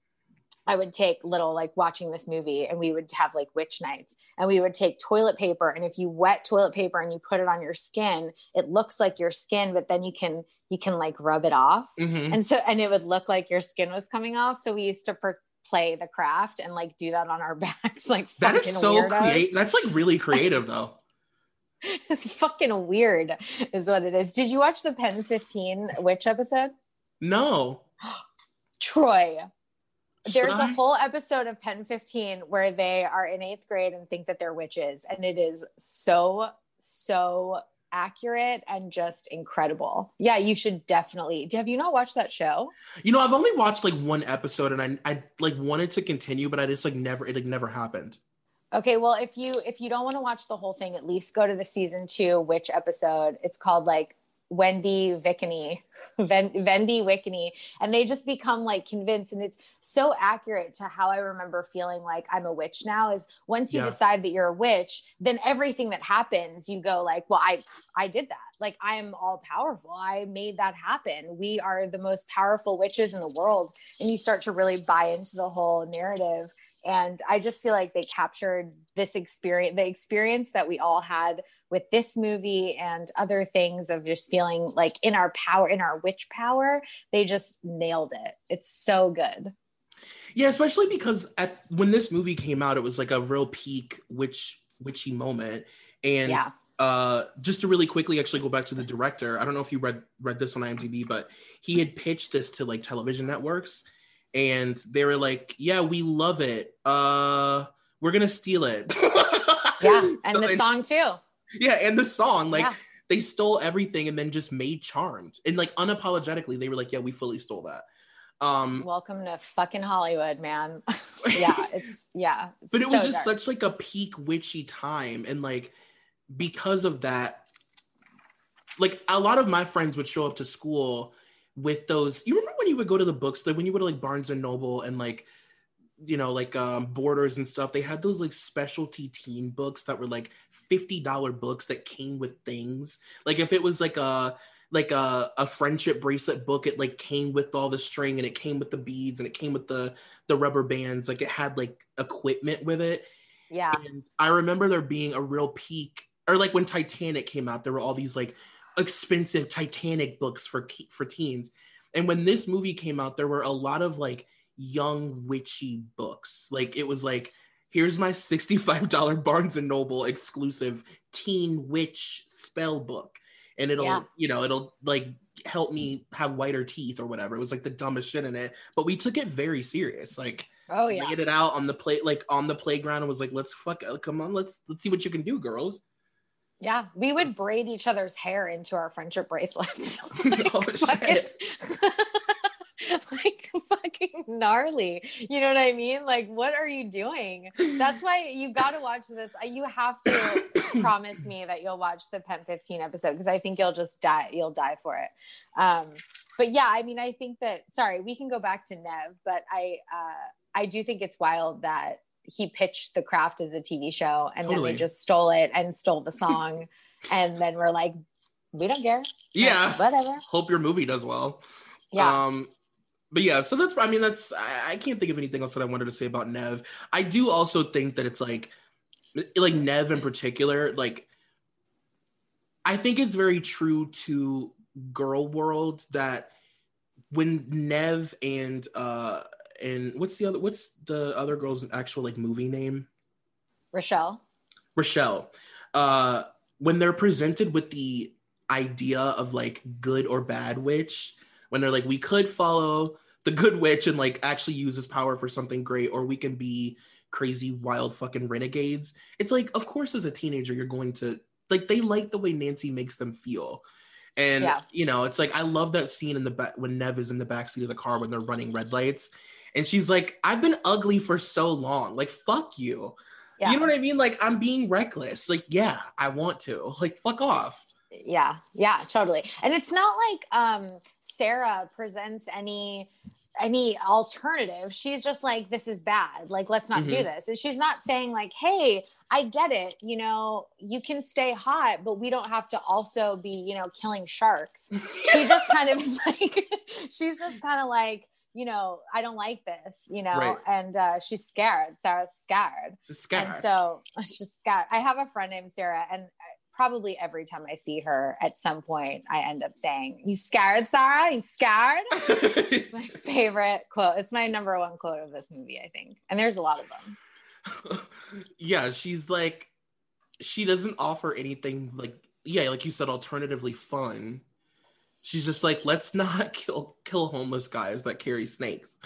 i would take little like watching this movie and we would have like witch nights and we would take toilet paper and if you wet toilet paper and you put it on your skin it looks like your skin but then you can you can like rub it off Mhm. and so and it would look like your skin was coming off so we used to per- play the craft and like do that on our backs like that is so creative. That's like really creative, though. it's fucking weird is what it is did you watch the pen 15 witch episode No. Troy. There's Should a I? whole episode of Pen 15 where they are in eighth grade and think that they're witches. And it is so, so accurate and just incredible. Yeah, you should definitely. Have you not watched that show? You know, I've only watched like one episode, and I I like wanted to continue, but I just like never it like never happened. Okay, well, if you if you don't want to watch the whole thing, at least go to the season two witch episode. It's called like Wendy Vickney, Ven- Vendy Wickney, and they just become like convinced, and it's so accurate to how I remember feeling like I'm a witch now. Is once you Yeah. decide that you're a witch, then everything that happens, you go like, well, I I did that. Like I am all powerful. I made that happen. We are the most powerful witches in the world, and you start to really buy into the whole narrative and i just feel like they captured this experience the experience that we all had with this movie and other things of just feeling like in our power in our witch power they just nailed it it's so good Yeah, especially because at when this movie came out, it was like a real peak witch witchy moment. And Yeah. uh just to really quickly actually go back to the director, I don't know if you read read this on IMDb, but he had pitched this to like television networks and they were like, Yeah, we love it. Uh we're gonna steal it. yeah and the And- song too Yeah, and the song, like Yeah. they stole everything and then just made Charmed. And like unapologetically, they were like, Yeah, we fully stole that. Um Welcome to fucking Hollywood, man. yeah, it's yeah. it's but it was just dark. such like a peak witchy time and like because of that like a lot of my friends would show up to school with those you remember when you would go to the books, like when you would like barnes and noble and like you know like um borders and stuff they had those like specialty teen books that were like $50 books that came with things like if it was like a like a, a friendship bracelet book it like came with all the string and it came with the beads and it came with the the rubber bands like it had like equipment with it yeah. and I remember there being a real peak, or like when Titanic came out, there were all these like expensive Titanic books for te- for teens. And when this movie came out, there were a lot of like young witchy books. Like it was like, here's my $65 Barnes and Noble exclusive teen witch spell book. And it'll, Yeah. you know, it'll like help me have whiter teeth or whatever. It was like the dumbest shit in it. But we took it very serious. Like Oh yeah. laid it out on the play like on the playground and was like let's fuck come on let's let's see what you can do girls Yeah, we would braid each other's hair into our friendship bracelets. like, Oh, fucking, like fucking gnarly. You know what I mean? Like, what are you doing? That's why you got to watch this. You have to promise me that you'll watch the Pen 15 episode because I think you'll just die. You'll die for it. Um, but yeah, I mean, I think that. Sorry, we can go back to Neve, but I, uh, I do think it's wild that he pitched the craft as a TV show and then Totally. they just stole it and stole the song, and then we're like, we don't care. yeah Like, whatever. hope your movie does well Yeah. um but yeah so that's i mean that's I, I can't think of anything else that i wanted to say about neve i do also think that it's like like neve in particular like i think it's very true to girl world that when neve and uh and what's the other what's the other girl's actual like movie name Rochelle. Rochelle, uh, when they're presented with the idea of like good or bad witch, when they're like, we could follow the good witch and like actually use this power for something great, or we can be crazy, wild fucking renegades. It's like, of course, as a teenager, you're going to like, they like the way Nancy makes them feel. And Yeah. you know, it's like I love that scene in the back when Neve is in the backseat of the car when they're running red lights. And she's like, I've been ugly for so long. Like, fuck you. Yeah. You know what I mean? Like I'm being reckless. Like, yeah, I want to. Like, fuck off. yeah yeah totally and it's not like um sarah presents any any alternative she's just like this is bad like let's not do Mhm. this and she's not saying like hey i get it you know you can stay hot but we don't have to also be you know killing sharks she just kind of is like she's just kind of like you know i don't like this you know Right. and uh she's scared sarah's scared It's scary. and so she's scared. I have a friend named Sarah, and probably every time I see her at some point, I end up saying, You scared, Sarah? You scared? It's my favorite quote. It's my number one quote of this movie, I think. And there's a lot of them. yeah, she's like, she doesn't offer anything like, yeah, like you said, alternatively fun. She's just like, let's not kill kill homeless guys that carry snakes.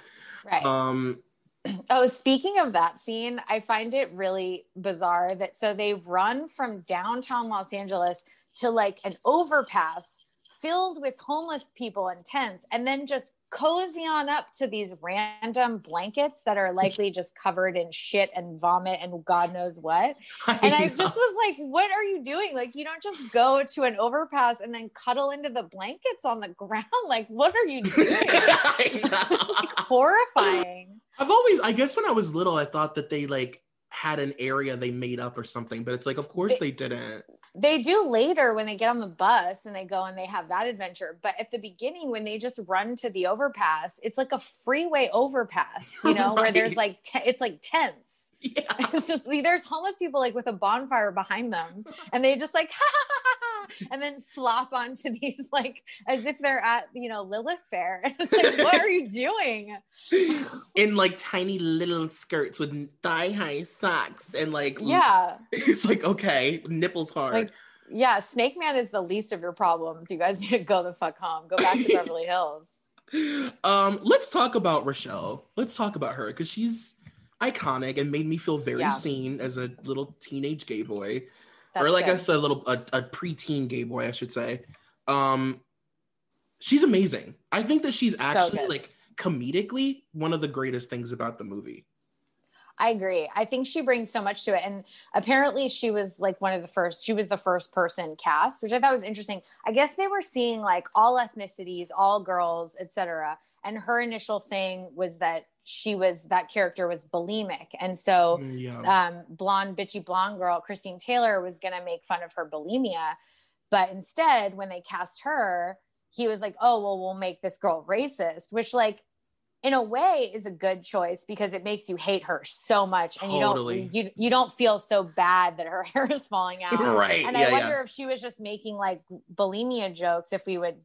Right. Um, Oh, speaking of that scene, I find it really bizarre that so they run from downtown Los Angeles to like an overpass filled with homeless people and tents and then just cozy on up to these random blankets that are likely just covered in shit and vomit and God knows what. And I just was like, what are you doing? Like, you don't just go to an overpass and then cuddle into the blankets on the ground. Like, what are you doing? It's like horrifying. I've always, I guess, when I was little, I thought that they like had an area they made up or something, but it's like, of course they didn't. They do later when they get on the bus and they go and they have that adventure. But at the beginning, when they just run to the overpass, it's like a freeway overpass, you know, where there's like, te- it's like tents. Yeah. It's just, there's homeless people like with a bonfire behind them and they just like, and then flop onto these like as if they're at, you know, Lilith Fair. And it's like, what are you doing? in like tiny little skirts with thigh high socks and like Yeah. it's like okay nipples hard Like, yeah. Snake Man is the least of your problems. You guys need to go the fuck home. Go back to Beverly Hills. um let's talk about rochelle let's talk about her because she's iconic and made me feel very Yeah. seen as a little teenage gay boy That's or like I said, a little a, a preteen gay boy, I should say. Um, she's amazing. I think that she's actually good. like comedically one of the greatest things about the movie. I agree. I think she brings so much to it. And apparently she was like one of the first, she was the first person cast, which I thought was interesting. I guess they were seeing like all ethnicities, all girls, etc. And her initial thing was that she was that character was bulimic. And so Mm, Yeah, um, blonde, bitchy blonde girl, Christine Taylor, was going to make fun of her bulimia. But instead, when they cast her, he was like, oh, well, we'll make this girl racist, which, like, in a way is a good choice because it makes you hate her so much and Totally. you don't you, you don't feel so bad that her hair is falling out right. and yeah, i wonder yeah. if she was just making like bulimia jokes if we would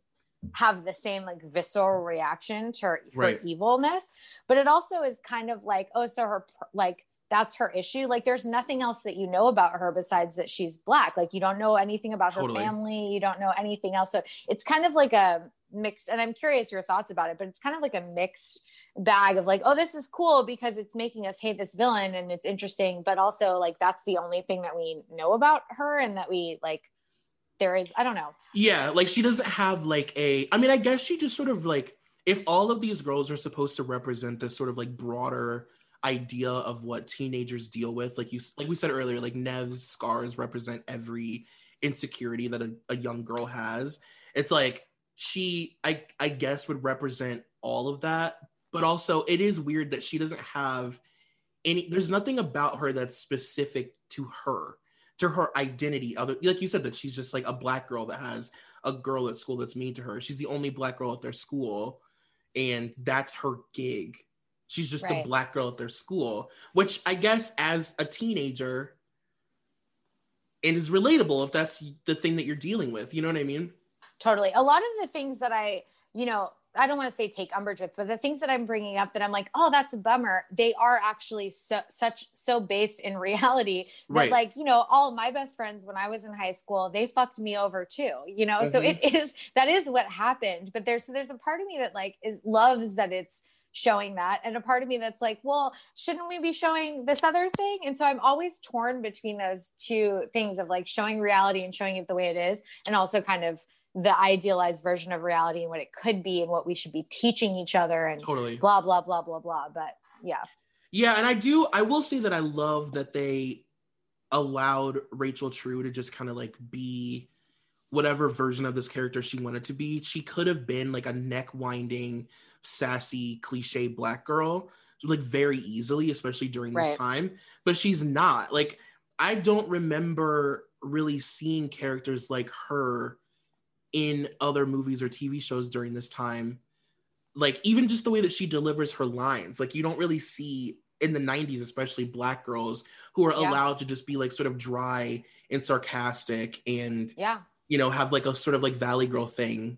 have the same like visceral reaction to her, her Right. evilness but it also is kind of like oh so her like that's her issue like there's nothing else that you know about her besides that she's black like you don't know anything about her Totally. family you don't know anything else so it's kind of like a mixed and i'm curious your thoughts about it but it's kind of like a mixed bag of like oh this is cool because it's making us hate this villain and it's interesting but also like that's the only thing that we know about her and that we like there is i don't know Yeah, like she doesn't have like a. I mean, I guess she just sort of like if all of these girls are supposed to represent this sort of like broader idea of what teenagers deal with, like you like we said earlier, like Neve's scars represent every insecurity that a, a young girl has. It's like she, I I guess, would represent all of that, but also it is weird that she doesn't have any. There's nothing about her that's specific to her to her identity other like you said that she's just like a black girl that has a girl at school that's mean to her. She's the only black girl at their school and that's her gig. She's just Right. the black girl at their school which i guess as a teenager it is relatable if that's the thing that you're dealing with. You know what i mean? Totally. A lot of the things that i you know i don't want to say take umbrage with but the things that i'm bringing up that i'm like oh that's a bummer they are actually so such so based in reality that Right. like you know all my best friends when i was in high school they fucked me over too you know so Mhm. it is that is what happened but there's there's a part of me that like is loves that it's showing that and a part of me that's like well shouldn't we be showing this other thing and so i'm always torn between those two things of like showing reality and showing it the way it is and also kind of the idealized version of reality and what it could be and what we should be teaching each other and totally blah blah blah blah blah but yeah Yeah, and I do. I will say that I love that they allowed Rachel True to just kind of like be whatever version of this character she wanted to be. She could have been like a neck winding, sassy, cliche black girl, like very easily, especially during this Right. time. But she's not. Like, I don't remember really seeing characters like her in other movies or TV shows during this time like even just the way that she delivers her lines like you don't really see in the 90s especially black girls who are Yeah. allowed to just be like sort of dry and sarcastic and yeah you know have like a sort of like valley girl thing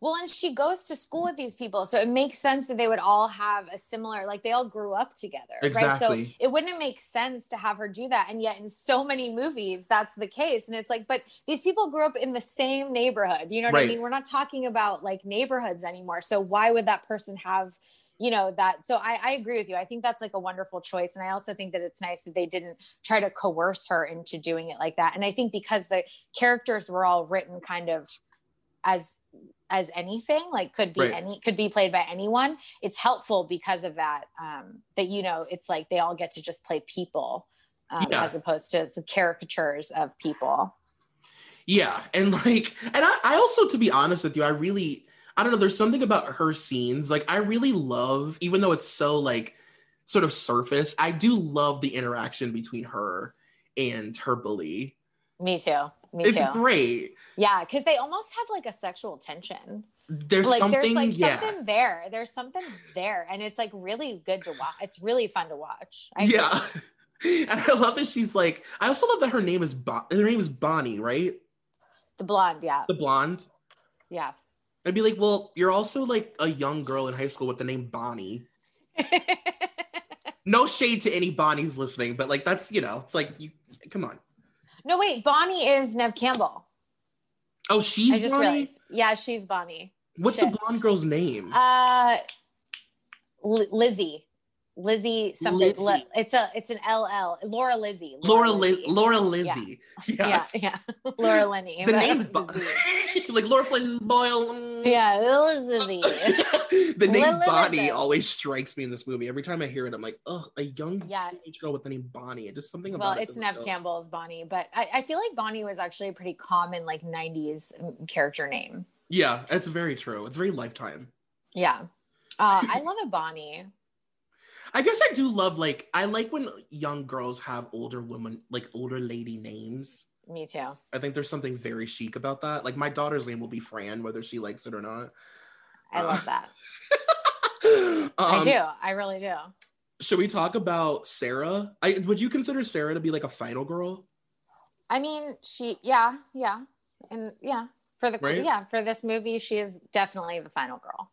well and she goes to school with these people so it makes sense that they would all have a similar like they all grew up together right? So it wouldn't make sense to have her do that and yet in so many movies that's the case and it's like but these people grew up in the same neighborhood you know what Right. i mean? We're not talking about like neighborhoods anymore so why would that person have you know that? So I, I agree with you i think that's like a wonderful choice and i also think that it's nice that they didn't try to coerce her into doing it like that and i think because the characters were all written kind of as as anything like could be Right. any could be played by anyone it's helpful because of that um that you know it's like they all get to just play people um, Yeah. as opposed to the caricatures of people yeah and like and I, I also to be honest with you i really i don't know there's something about her scenes like i really love even though it's so like sort of surface i do love the interaction between her and her bully me too me it's too. great. Yeah because they almost have like a sexual tension. There's like something there's like yeah. something there. There's something there and it's like really good to watch it's really fun to watch. I yeah. and i love that she's like i also love that her name is bon- her name is bonnie right? The blonde yeah. The blonde? Yeah. I'd be like well you're also like a young girl in high school with the name bonnie. No shade to any bonnies listening but like that's you know it's like you come on no wait bonnie is neve campbell oh she's i just bonnie realized yeah she's bonnie what's shit. the blonde girl's name uh Li- lizzie Lizzie something. Lizzie. Li- it's a it's an LL. Laura Lizzie. Laura Lizzie. Liz, Laura Lizzie. Yeah, Yes. yeah. Laura Linney. The name, Z. like Laura Flynn Boyle. Mm. Yeah, Lizzie. the name Lil- Bonnie always strikes me in this movie. Every time I hear it, I'm like, oh, a young Yeah. teenage girl with the name Bonnie. It just something Well, about it. it's Neve feel- Campbell's Bonnie, but I, I feel like Bonnie was actually a pretty common like '90s character name. Yeah, it's very true. It's very lifetime. Yeah, uh, I love a Bonnie. I guess I do love like I like when young girls have older women like older lady names. Me too. I think there's something very chic about that. Like my daughter's name will be Fran, whether she likes it or not. I Uh, love that. I Um, do. I really do. Should we talk about Sarah? I would you consider Sarah to be like a final girl? I mean, she, yeah, yeah, and yeah, for the Right? yeah for this movie, she is definitely the final girl.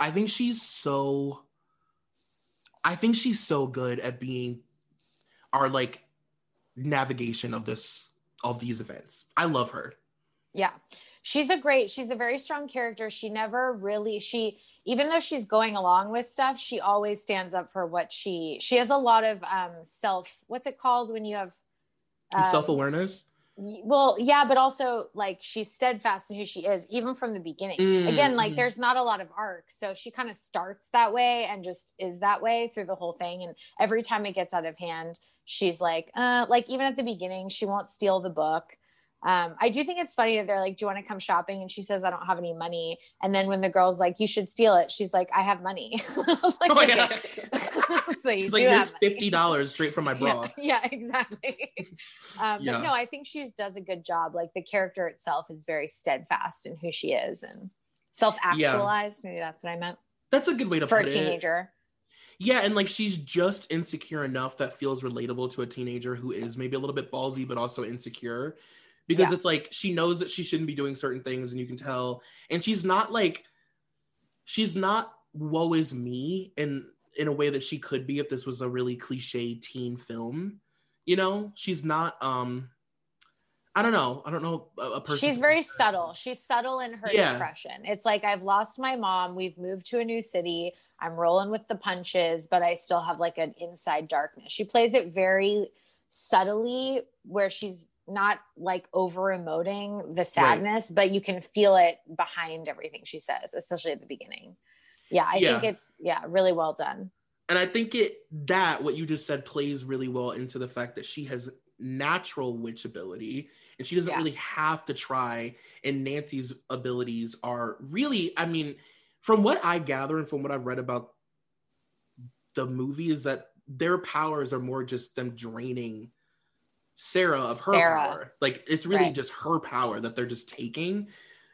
I think she's so I think she's so good at being our like navigation of this of these events. I love her. Yeah. She's a great, she's a very strong character. She never really, she, even though she's going along with stuff, she always stands up for what she, she has a lot of um self, what's it called when you have um, Self-awareness. y- well, yeah, but also like she's steadfast in who she is, even from the beginning. Mm, Again, like mhm. there's not a lot of arc. So she kind of starts that way and just is that way through the whole thing. And every time it gets out of hand, she's like, uh, like even at the beginning, she won't steal the book. Um, I do think it's funny that they're like, Do you want to come shopping? And she says, I don't have any money. And then when the girl's like, You should steal it, she's like, I have money. I was like, Oh, yeah. "Okay." so you She's like here's fifty dollars straight from my bra. Yeah, yeah exactly. um, Yeah. But no, I think she does a good job. Like the character itself is very steadfast in who she is and self-actualized. Maybe that's what I meant That's a good way to put it for a put it. teenager. Yeah, and like she's just insecure enough that feels relatable to a teenager who is maybe a little bit ballsy but also insecure. Because Yeah. it's like she knows that she shouldn't be doing certain things and you can tell. And she's not like she's not woe is me in in a way that she could be if this was a really cliche teen film. You know, she's not um I don't know. I don't know a, a person. She's very subtle. She's subtle in her Yeah. depression. It's like I've lost my mom. We've moved to a new city. I'm rolling with the punches, but I still have like an inside darkness. She plays it very subtly, where she's not like over emoting the sadness, but you can feel it behind everything she says, especially at the beginning. Yeah, I Yeah. think it's yeah, really well done. and I think it that what you just said plays really well into the fact that she has natural witch ability and she doesn't Yeah. really have to try and Nancy's abilities are really I mean from what I gather and from what I've read about the movie is that their powers are more just them draining Sarah of her Sarah. power like it's really Right. just her power that they're just taking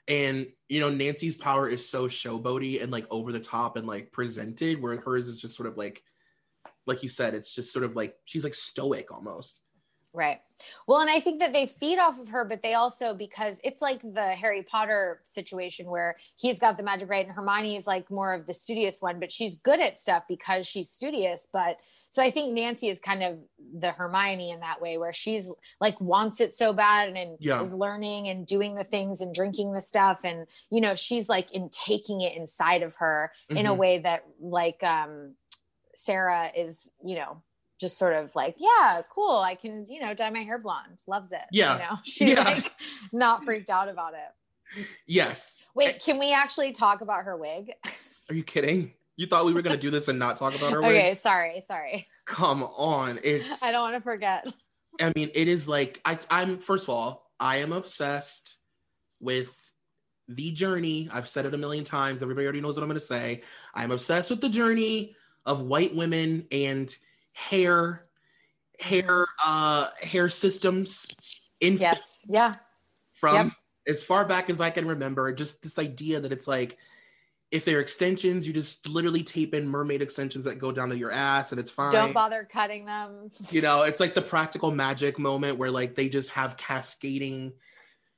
and you know Nancy's power is so showboaty and like over the top and like presented where hers is just sort of like like you said it's just sort of like she's like stoic almost Right. Well, and I think that they feed off of her, but they also because it's like the Harry Potter situation where he's got the magic right and Hermione is like more of the studious one, but she's good at stuff because she's studious. But so I think Nancy is kind of the Hermione in that way where she's like wants it so bad and, and Yeah. is learning and doing the things and drinking the stuff. And, you know, she's like in taking it inside of her in a Mhm. way that like um Sarah is, you know, just sort of like, yeah, cool. I can, you know, dye my hair blonde. Loves it. Yeah. You know, she's Yeah. like not freaked out about it. yes Wait, can we actually talk about her wig? are you kidding you thought we were going to do this and not talk about her wig? okay, sorry, sorry. come on it's I don't want to forget. I mean, it is like I, I'm first of all, I am obsessed with the journey. I've said it a million times. Everybody already knows what I'm going to say. I'm obsessed with the journey of white women and hair, hair, uh, hair systems in Yes. Yeah. from Yep. as far back as I can remember. Just this idea that it's like if they're extensions, you just literally tape in mermaid extensions that go down to your ass, and it's fine Don't bother cutting them. you know it's like the practical magic moment where like they just have cascading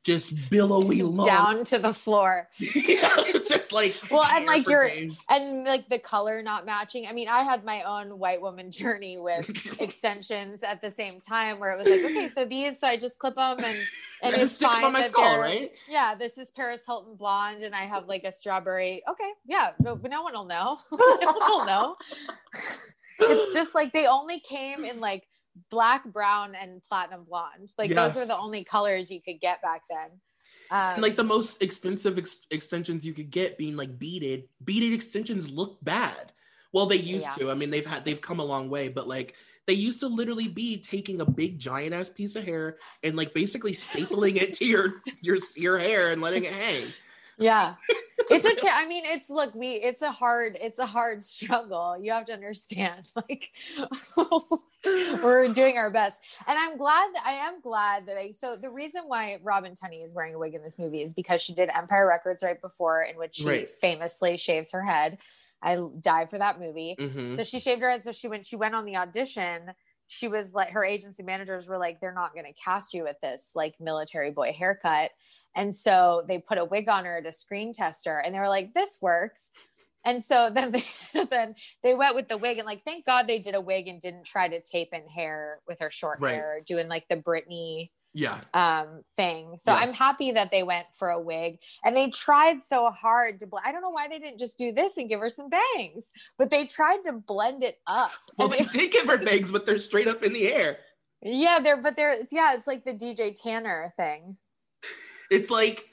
just billowy long Down to the floor. yeah, just like Well, and, like, your days. And like the color not matching. I mean, I had my own white woman journey with extensions at the same time where it was like, okay, so these, so I just clip them and and it's just stick them fine on my skull right Yeah, this is Paris Hilton blonde, and I have like a strawberry. Okay, yeah, no, but no one will know. no one will know. it's just like they only came in like black, brown, and platinum blonde. Like those were the only colors you could get back then. Um, And like the most expensive ex- extensions you could get being like beaded. Beaded extensions look bad. Well, they used Yeah. to. I mean, they've had they've come a long way, but like they used to literally be taking a big giant ass piece of hair and like basically stapling it to your your your hair and letting it hang. Yeah. It's a t- i mean it's look we it's a hard it's a hard struggle. You have to understand like we're doing our best. And i'm glad that i am glad that i so the reason why robin tunney is wearing a wig in this movie is because she did empire records right before in which she Right. famously shaves her head. I died for that movie. Mhm. so she shaved her head. So she went she went on the audition. She was like her agency managers were like they're not going to cast you with this like military boy haircut and so they put a wig on her to screen test her and they were like this works and so then they so then they went with the wig and like thank god they did a wig and didn't try to tape in hair with her short Right. hair doing like the Britney Yeah. um thing so i'm happy that they went for a wig and they tried so hard to bl- i don't know why they didn't just do this and give her some bangs but they tried to blend it up Well, they did give her bangs, but they're straight up in the air. yeah they're but they're it's yeah it's like the dj tanner thing It's like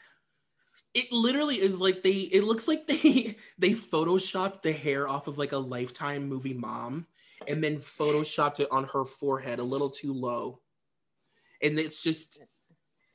it literally is like they it looks like they they photoshopped the hair off of like a lifetime movie mom and then photoshopped it on her forehead a little too low. And it's just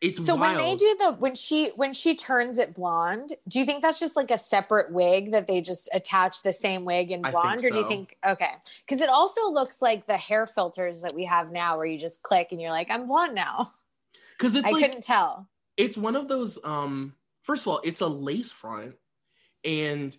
it's so wild. when they do the when she when she turns it blonde do you think that's just like a separate wig that they just attach the same wig think blonde or do you think okay because it also looks like the hair filters that we have now where you just click and you're like i'm blonde now Because it's i like couldn't tell it's one of those um first of all it's a lace front and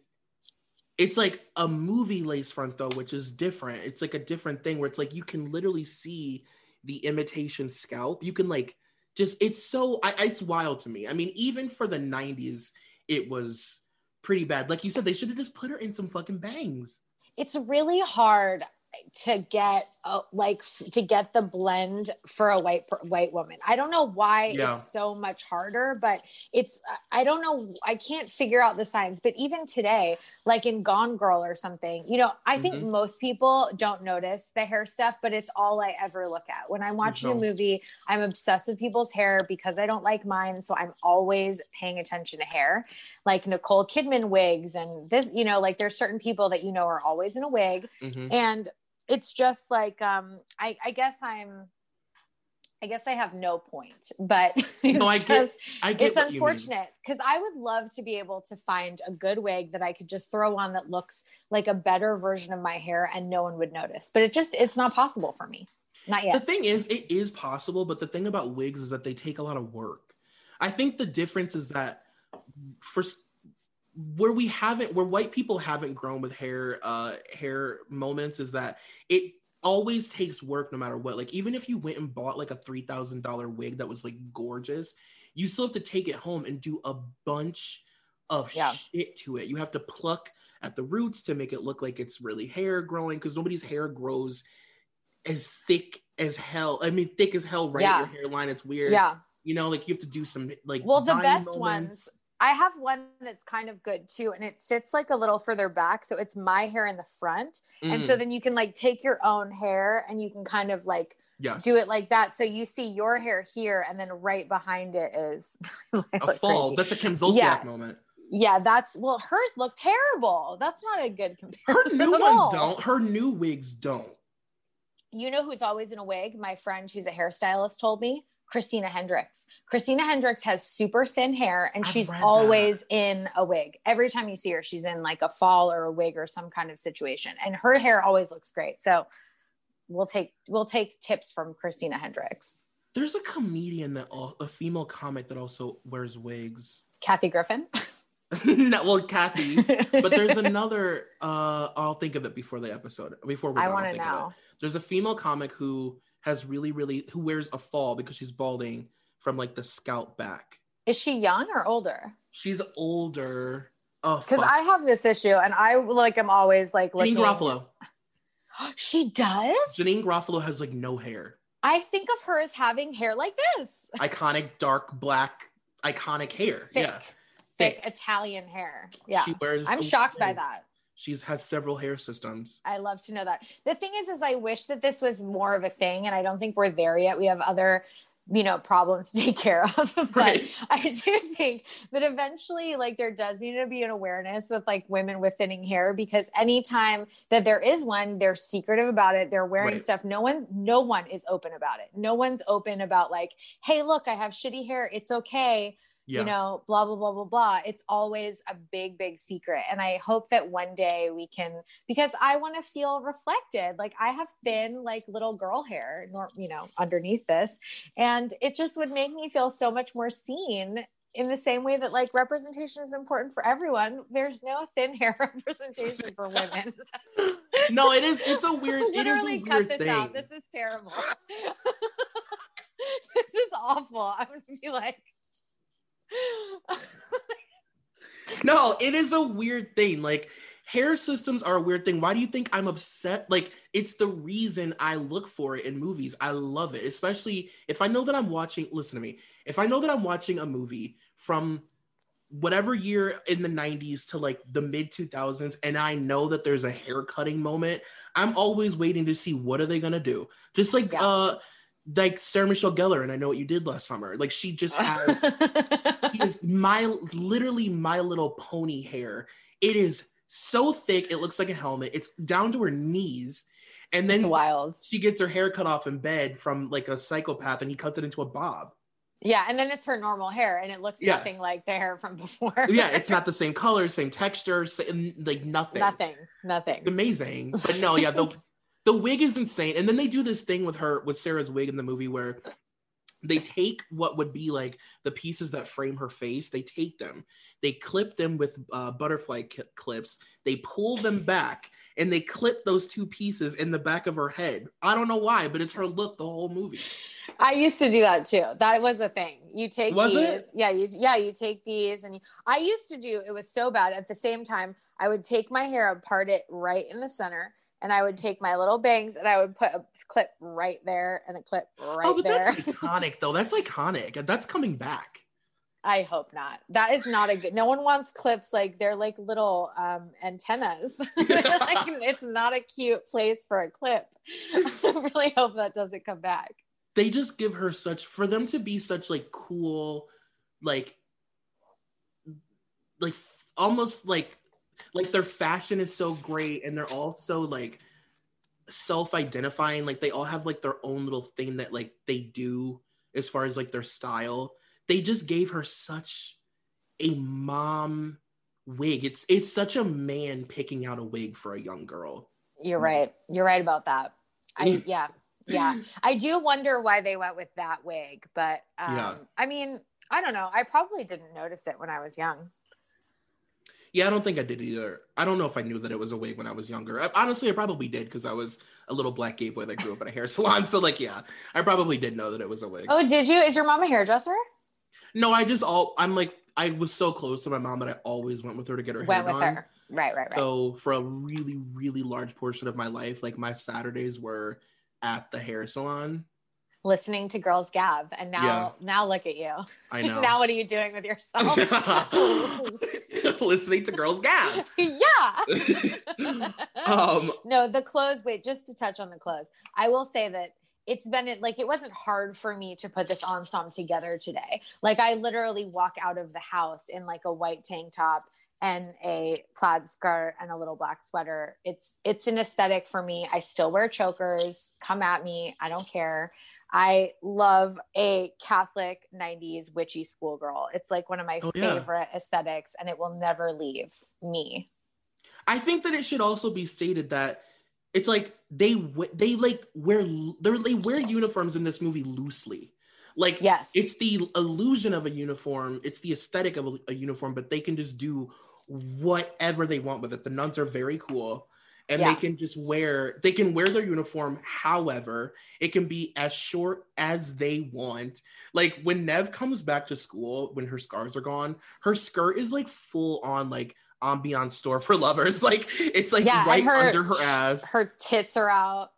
it's like a movie lace front though which is different. It's like a different thing where it's like you can literally see the imitation scalp. You can like just it's so I, it's wild to me. I mean even for the 90s it was pretty bad. Like you said they should have just put her in some fucking bangs. It's really hard to get uh, like to get the blend for a white white woman. I don't know why Yeah. it's so much harder, but it's I don't know I can't figure out the science. But even today, like in Gone Girl or something, you know, I think Mhm. most people don't notice the hair stuff, but it's all I ever look at when I'm watching a movie. I'm obsessed with people's hair because I don't like mine, so I'm always paying attention to hair like Nicole Kidman wigs and this, you know, like there's certain people that you know are always in a wig. Mhm. And it's just like um I, I guess I'm I guess I have no point, but it's No, I get- i get it's what you mean. unfortunate because I would love to be able to find a good wig that I could just throw on that looks like a better version of my hair and no one would notice. But it just it's not possible for me. Not yet. The thing is, it is possible, but the thing about wigs is that they take a lot of work. I think the difference is that for where we haven't, where white people haven't grown with hair, uh, hair moments, is that it always takes work no matter what. Like even if you went and bought like a three thousand dollar wig that was like gorgeous, you still have to take it home and do a bunch of Yeah. shit to it. You have to pluck at the roots to make it look like it's really hair growing because nobody's hair grows as thick as hell. I mean, thick as hell, right? Yeah. Your hairline, it's weird. Yeah. You know, like you have to do some like. Well, the best moments. ones, I have one that's kind of good too, and it sits like a little further back. So it's my hair in the front. And so Mm, then you can like take your own hair and you can kind of like yes. do it like that. So you see your hair here, and then right behind it is a fall. crazy. That's a Kim Zolciak Yeah. moment. Yeah, that's well, hers look terrible. That's not a good comparison. Her new ones all. don't. Her new wigs don't. You know who's always in a wig? My friend, who's a hairstylist, told me Christina Hendricks. Christina Hendricks has super thin hair and I've she's always in a wig. Every time you see her, she's in like a fall or a wig or some kind of situation. And her hair always looks great. So we'll take we'll take tips from Christina Hendricks. There's a comedian that a female comic that also wears wigs. Kathy Griffin. no, well, Kathy. But there's another. uh I'll think of it before the episode. Before we I want to think of it. know. There's a female comic who has really, really who wears a fall because she's balding from like the scalp back. Is she young or older? She's older. Oh, Because. I have this issue and I like I'm always like Janeane looking. Garofalo. She does. Janeane Garofalo has like no hair. I think of her as having hair like this. Iconic dark black, iconic hair. Thick, Yeah, thick Italian hair. Yeah. She wears. I'm shocked by that. She's has several hair systems. I love to know that. The thing is, is I wish that this was more of a thing, and I don't think we're there yet. We have other, you know, problems to take care of. but Right. I do think that eventually, like, there does need to be an awareness with like women with thinning hair because anytime that there is one, they're secretive about it. They're wearing Right. stuff. No one, no one is open about it. No one's open about like, hey, look, I have shitty hair. It's okay Yeah. you know, blah, blah, blah, blah, blah. It's always a big, big secret. And I hope that one day we can, because I want to feel reflected. Like I have thin, like little girl hair, nor, you know, underneath this. And it just would make me feel so much more seen in the same way that like representation is important for everyone. There's no thin hair representation for women. no, it is. It's a weird. It is a Literally cut this thing. out. This is terrible. this is awful. I'm going to be like, No, it is a weird thing. Like hair systems are a weird thing. Why do you think I'm upset? Like it's the reason I look for it in movies. I love it, especially if I know that I'm watching. Listen to me. If I know that I'm watching a movie from whatever year in the 90s to like the mid 2000s and i know that there's a hair cutting moment i'm always waiting to see what are they going to do just like Yeah. uh like sarah michelle gellar and i know what you did last summer like she just has he is my literally my little pony hair. It is so thick, it looks like a helmet. It's down to her knees. And it's then wild. she gets her hair cut off in bed from like a psychopath and he cuts it into a bob. Yeah, and then it's her normal hair, and it looks Yeah. nothing like the hair from before. yeah, it's not the same color, same texture, same, like nothing. nothing, nothing. It's amazing. But no, yeah, the the wig is insane. And then they do this thing with her with Sarah's wig in the movie where they take what would be like the pieces that frame her face, they take them, they clip them with uh, butterfly clips, they pull them back, and they clip those two pieces in the back of her head. I don't know why, but it's her look the whole movie. I used to do that too. That was a thing. You take Was these, it? yeah, you yeah, you take these, and you, I used to do. It was so bad. At the same time, I would take my hair, part it right in the center, and I would take my little bangs, and I would put a clip right there and a clip right there. oh, but there. that's iconic though. That's iconic. That's coming back. I hope not. That is not a good. No one wants clips like they're like little um, antennas. Like, it's not a cute place for a clip. I really hope that doesn't come back. they just give her such for them to be such like cool like like almost like like their fashion is so great and they're all so like self-identifying like they all have like their own little thing that like they do as far as like their style they just gave her such a mom wig it's it's such a man picking out a wig for a young girl You're right. You're right about that. I yeah. Yeah. I do wonder why they went with that wig, but um Yeah. I mean, I don't know. I probably didn't notice it when I was young. Yeah, I don't think I did either. I don't know if I knew that it was a wig when I was younger. I, honestly, I probably did because I was a little black gay boy that grew up in a hair salon. So, like, yeah, I probably did know that it was a wig. Oh, did you? Is your mom a hairdresser? No, I just all I'm like I was so close to my mom that I always went with her to get her Went hair with done. her. Right, right, right. So for a really, really large portion of my life, like my Saturdays were at the hair salon. Listening to Girls Gab. And now now look at you. I know. now what are you doing with yourself? Listening to girls gab. yeah. Um, no, the clothes. Wait, just to touch on the clothes, I will say that it's been like it wasn't hard for me to put this ensemble together today. Like I literally walk out of the house in like a white tank top and a plaid skirt and a little black sweater. It's it's an aesthetic for me. I still wear chokers. Come at me. I don't care. I love a Catholic 90s witchy schoolgirl. It's like one of my Oh, yeah. favorite aesthetics and it will never leave me. I think that it should also be stated that it's like they they like wear they they wear uniforms in this movie loosely. Like Yes. it's the illusion of a uniform, it's the aesthetic of a, a uniform, but they can just do whatever they want with it. The nuns are very cool. And Yeah. they can just wear they can wear their uniform however it can be as short as they want like when neve comes back to school when her scars are gone her skirt is like full on like ambiance store for lovers like it's like Yeah, right her- under her ass Her tits are out.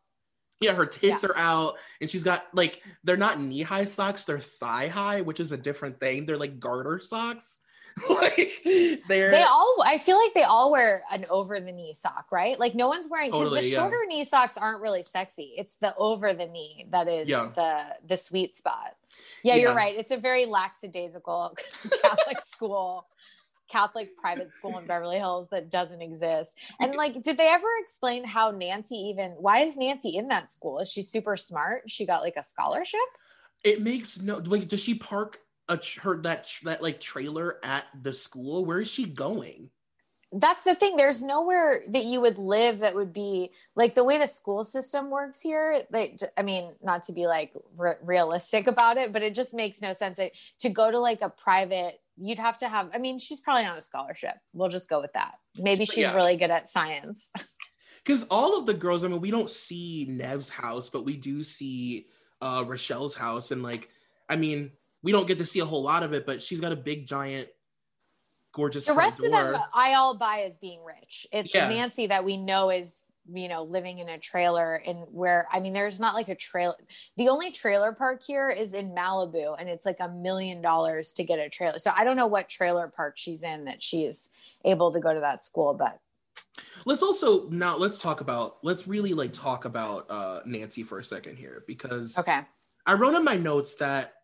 Yeah, her tits are out, and she's got like they're not knee high socks, they're thigh high, which is a different thing. They're like garter socks. like they're They all, I feel like they all wear an over the knee sock, right? Like no one's wearing because Totally, the yeah. shorter knee socks aren't really sexy. It's the over the knee that is Yeah. the the sweet spot. Yeah, you're right. It's a very lackadaisical Catholic school, Catholic private school in Beverly Hills that doesn't exist. And like, did they ever explain how Nancy even? Why is Nancy in that school? Is she super smart? She got like a scholarship. it makes no like does she park a her that that like trailer at the school? Where is she going? that's the thing there's nowhere that you would live that would be like the way the school system works here like I mean not to be like re- realistic about it but it just makes no sense It- to go to like a private you'd have to have i mean she's probably on a scholarship we'll just go with that maybe she's Yeah. really good at science Because all of the girls, I mean, we don't see Neve's house, but we do see uh Rochelle's house, and like, I mean, we don't get to see a whole lot of it, but she's got a big, giant, gorgeous. the rest of them i all buy as being rich it's Yeah. nancy that we know is you know living in a trailer and where i mean there's not like a trailer the only trailer park here is in malibu and it's like a million dollars to get a trailer so i don't know what trailer park she's in that she's able to go to that school but let's also now let's talk about let's really like talk about uh Nancy for a second here because okay I wrote in my notes that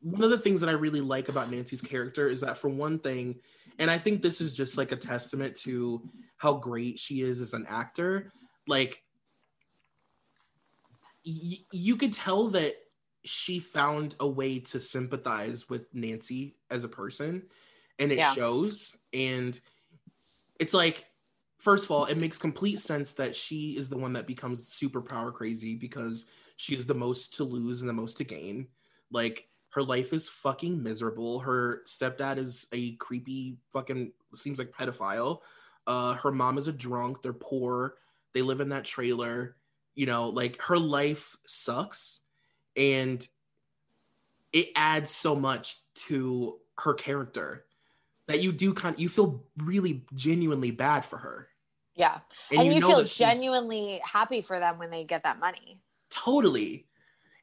one of the things that I really like about Nancy's character is that for one thing, and I think this is just like a testament to how great she is as an actor, like y- you could tell that she found a way to sympathize with Nancy as a person and it Yeah. shows and it's like first of all it makes complete sense that she is the one that becomes super power crazy because she is the most to lose and the most to gain like her life is fucking miserable. Her stepdad is a creepy fucking seems like pedophile. Uh her mom is a drunk. They're poor. They live in that trailer. You know like her life sucks and it adds so much to her character that you do kind you feel really genuinely bad for her. Yeah. And, you, know feel genuinely happy for them when they get that money. Totally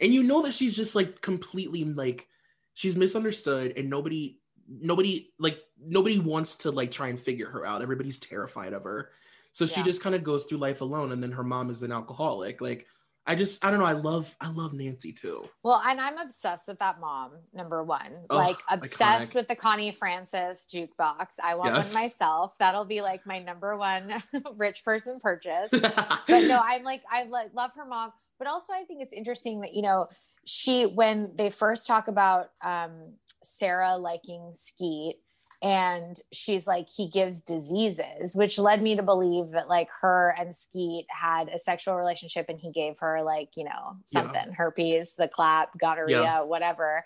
and you know that she's just like completely like she's misunderstood and nobody nobody like nobody wants to like try and figure her out everybody's terrified of her so she just kind of goes through life alone and then her mom is an alcoholic like i just i don't know i love i love nancy too Well, and I'm obsessed with that mom, number one. Ugh, like obsessed iconic. with the Connie Francis jukebox. I want Yes. one myself. That'll be like my number one rich person purchase. but no, I'm like I like love her mom, but also I think it's interesting that you know she when they first talk about um, Sarah liking Skeet and she's like he gives diseases which led me to believe that like her and skeet had a sexual relationship and he gave her like you know Yeah. something herpes the clap gonorrhea Yeah. whatever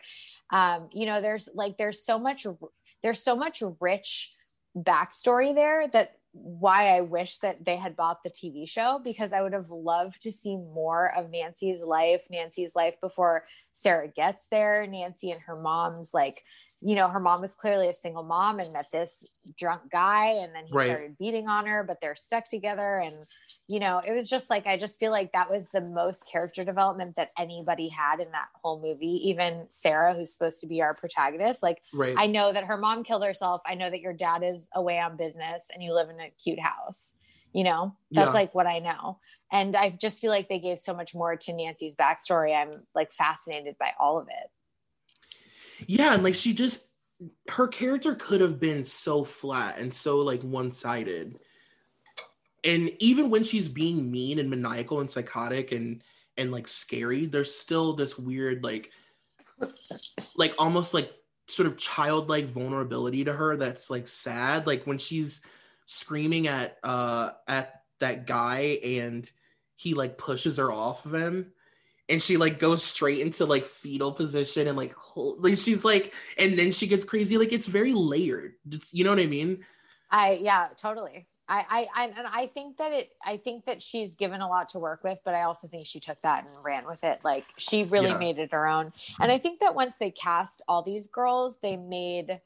um you know there's like there's so much there's so much rich backstory there that why I wish that they had bought the TV show because I would have loved to see more of Nancy's life, Nancy's life before Sarah gets there. Nancy and her mom's like, you know, her mom was clearly a single mom and met this drunk guy and then he Right. started beating on her, but they're stuck together. And, you know, it was just like, I just feel like that was the most character development that anybody had in that whole movie. Even Sarah, who's supposed to be our protagonist, like, right I know that her mom killed herself. I know that your dad is away on business and you live in a cute house. You know, that's Yeah. like what I know. And I just feel like they gave so much more to Nancy's backstory. I'm like fascinated by all of it. yeah and like she just her character could have been so flat and so like one-sided and even when she's being mean and maniacal and psychotic and and like scary there's still this weird like like almost like sort of childlike vulnerability to her that's like sad like when she's screaming at uh at that guy and he like pushes her off of him and she like goes straight into like fetal position and like, hold, like she's like and then she gets crazy like it's very layered it's, you know what i mean I, yeah, totally. I, I, I, and I think that it, I think that she's given a lot to work with, but I also think she took that and ran with it. Like she really Yeah. made it her own. And I think that once they cast all these girls, they made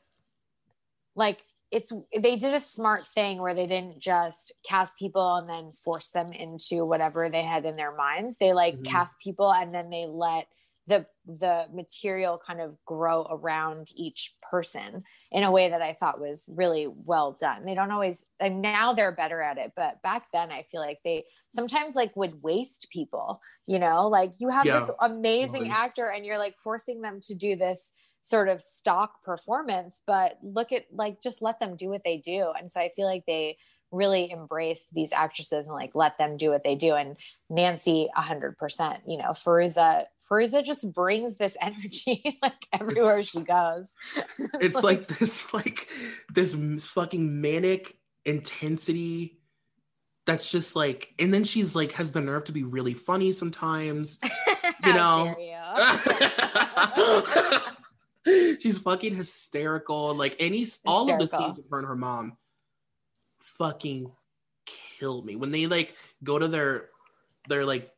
like, it's they did a smart thing where they didn't just cast people and then force them into whatever they had in their minds. They like Mhm. cast people and then they let the the material kind of grow around each person in a way that I thought was really well done. They don't always and now they're better at it, but back then I feel like they sometimes like would waste people, you know? Like you have this amazing totally. actor and you're like forcing them to do this sort of stock performance, but look at like just let them do what they do. And so I feel like they really embraced these actresses and like let them do what they do. And Nancy, a hundred percent, you know, Fairuza, Fairuza just brings this energy like everywhere It's- she goes. it's like this like this fucking manic intensity that's just like and then she's like has the nerve to be really funny sometimes you know. you. she's fucking hysterical like any all of the scenes with her and her mom fucking kill me. When they like go to their their like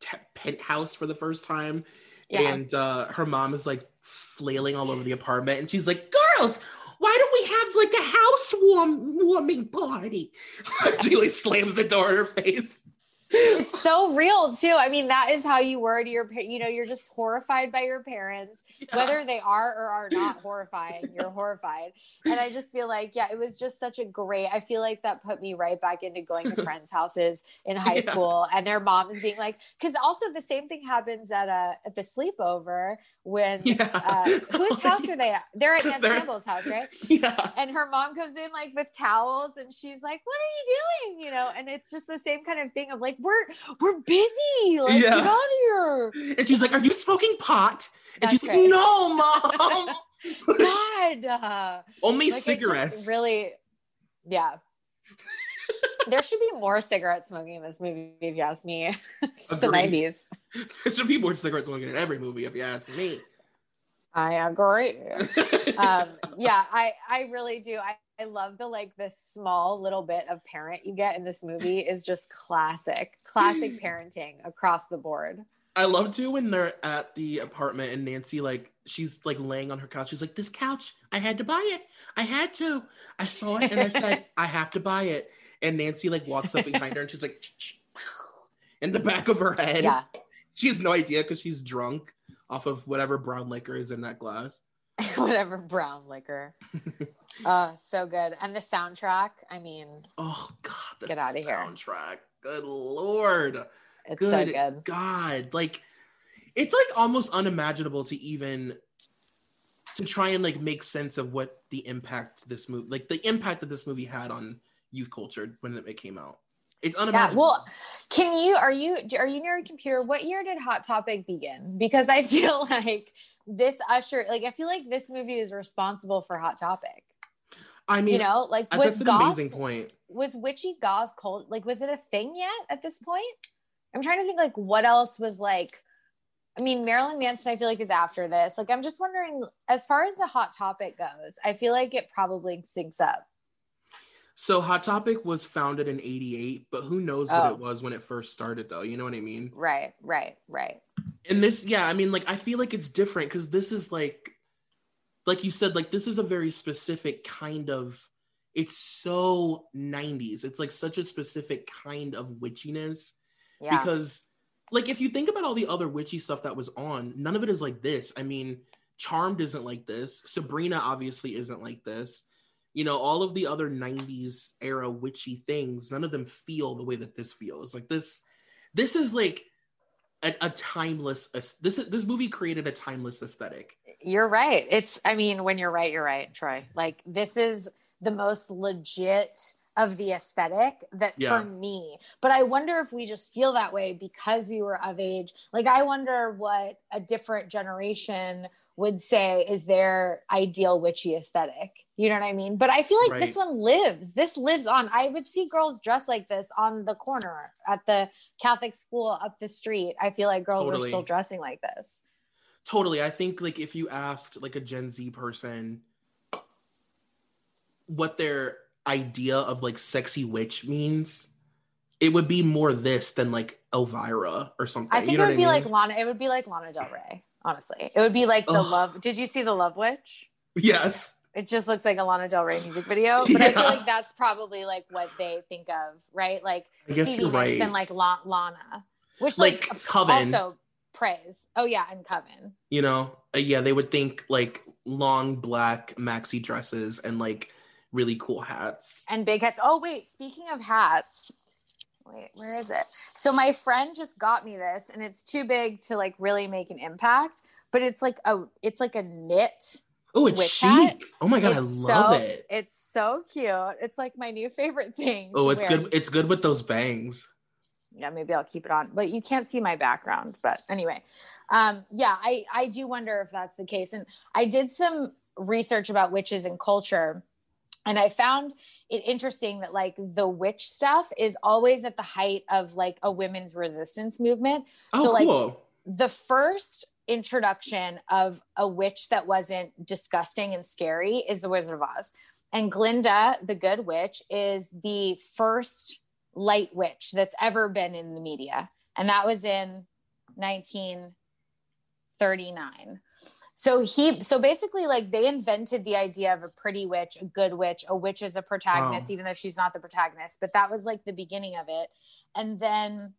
te- penthouse for the first time Yeah. and uh her mom is like flailing all over the apartment and she's like girls why don't we have like a house warm warming party? She like slams the door in her face it's so real too. I mean, that is how you were to your, you know, you're just horrified by your parents, whether they are or are not horrifying. You're horrified, and I just feel like, yeah, it was just such a great. I feel like that put me right back into going to friends' houses in high Yeah. school, and their moms being like, because also the same thing happens at a at the sleepover when Yeah. uh, whose house are they at? They're at Neve Campbell's house, right? yeah and her mom comes in like with towels and she's like what are you doing you know and it's just the same kind of thing of like we're we're busy like Yeah. get out of here. And she's like are you smoking pot? And That's she's like right. no mom. God. Uh, only like, cigarettes. really yeah. There should be more cigarette smoking in this movie if you ask me the Agreed. 90s There should be more cigarette smoking in every movie, if you ask me. i agree. Um yeah i i really do. I i love the like the small little bit of parent you get in this movie is just classic classic parenting across the board I love too when they're at the apartment and Nancy like she's like laying on her couch. She's like, "This couch, I had to buy it. I had to. I saw it and I said I have to buy it." And Nancy like walks up behind her and she's like, in the back of her head. yeah She has no idea because she's drunk off of whatever brown liquor is in that glass. whatever brown liquor uh so good and the soundtrack i mean Oh God, the Get of here. soundtrack. Good lord. it's good, so good God, like it's like almost unimaginable to even to try and like make sense of what the impact this movie, like the impact that this movie had on youth culture when it came out. It's yeah unimaginable. well can you are you are you near a computer what year did hot topic begin because i feel like this usher like i feel like this movie is responsible for hot topic. I mean, you know like uh, was that's an goth amazing point. was witchy goth cult like was it a thing yet at this point? I'm trying to think like what else was like i mean marilyn manson i feel like is after this. Like i'm just wondering as far as the hot topic goes i feel like it probably syncs up So Hot Topic was founded in '88, but who knows what Oh. it was when it first started, though. You know what I mean? right right right and this yeah i mean like i feel like it's different because this is like like you said like this is a very specific kind of it's so 90s it's like such a specific kind of witchiness yeah because like if you think about all the other witchy stuff that was on none of it is like this i mean charmed isn't like this sabrina obviously isn't like this you know all of the other 90s era witchy things none of them feel the way that this feels like this this is like a, a timeless this this movie created a timeless aesthetic You're right. It's, I mean, when you're right, you're right, Troy. Like, this is the most legit of the aesthetic that Yeah. for me. But I wonder if we just feel that way because we were of age. Like, I wonder what a different generation would say is their ideal witchy aesthetic. You know what I mean? But I feel like this one lives. This lives on. I would see girls dressed like this on the corner at the Catholic school up the street. I feel like girls Totally. are still dressing like this. totally i think like if you asked like a gen z person what their idea of like sexy witch means it would be more this than like elvira or something I think you know it would be mean? like Lana. It would be like Lana Del Rey. Honestly, it would be like the love. Did you see the Love Witch? yes It just looks like a Lana Del Rey music video, but I feel like that's probably like what they think of, right? Like I guess Stevie you're Nicks right. and like La- Lana, which Like like, Coven. also praise. Oh yeah, and Coven. you know Uh, yeah they would think like long black maxi dresses and like really cool hats and big hats. Oh wait, speaking of hats, wait, where is it? So my friend just got me this, and it's too big to like really make an impact. But it's like a, it's like a knit. oh it's chic hat? oh my god i love so, it It's so cute. It's like my new favorite thing. oh it's wear. good it's good with those bangs yeah maybe i'll keep it on but you can't see my background but anyway um yeah i i do wonder if that's the case and i did some research about witches and culture and i found it interesting that like the witch stuff is always at the height of like a women's resistance movement oh So, like, cool the first introduction of a witch that wasn't disgusting and scary is the Wizard of Oz. And Glinda, the good witch, is the first light witch that's ever been in the media. And that was in 1939. So he so basically like they invented the idea of a pretty witch, a good witch, a witch is a protagonist, Wow. even though she's not the protagonist. But that was like the beginning of it. And then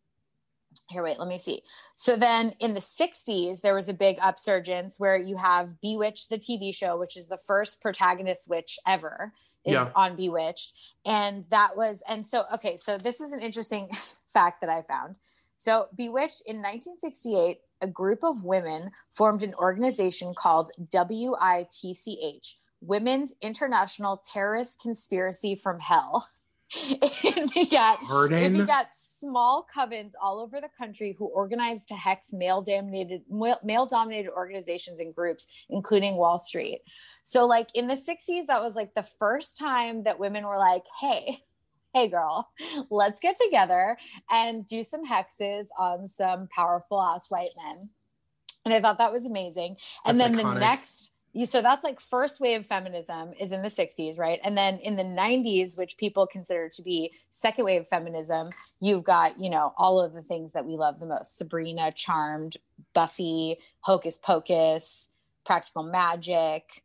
here wait let me see so then in the 60s there was a big upsurgence where you have bewitched the tv show which is the first protagonist witch ever is Yeah. on bewitched and that was and so okay so this is an interesting fact that i found so bewitched in 1968 a group of women formed an organization called witch women's international terrorist conspiracy from hell it begat it begat small covens all over the country who organized to hex male dominated male dominated organizations and groups, including Wall Street. So, like in the 60s, that was like the first time that women were like, hey, hey girl, let's get together and do some hexes on some powerful ass white men. And I thought that was amazing. And That's then iconic. the next you- so that's like first wave feminism is in the 60s right and then in the 90s which people consider to be second wave feminism you've got you know all of the things that we love the most sabrina charmed buffy hocus pocus practical magic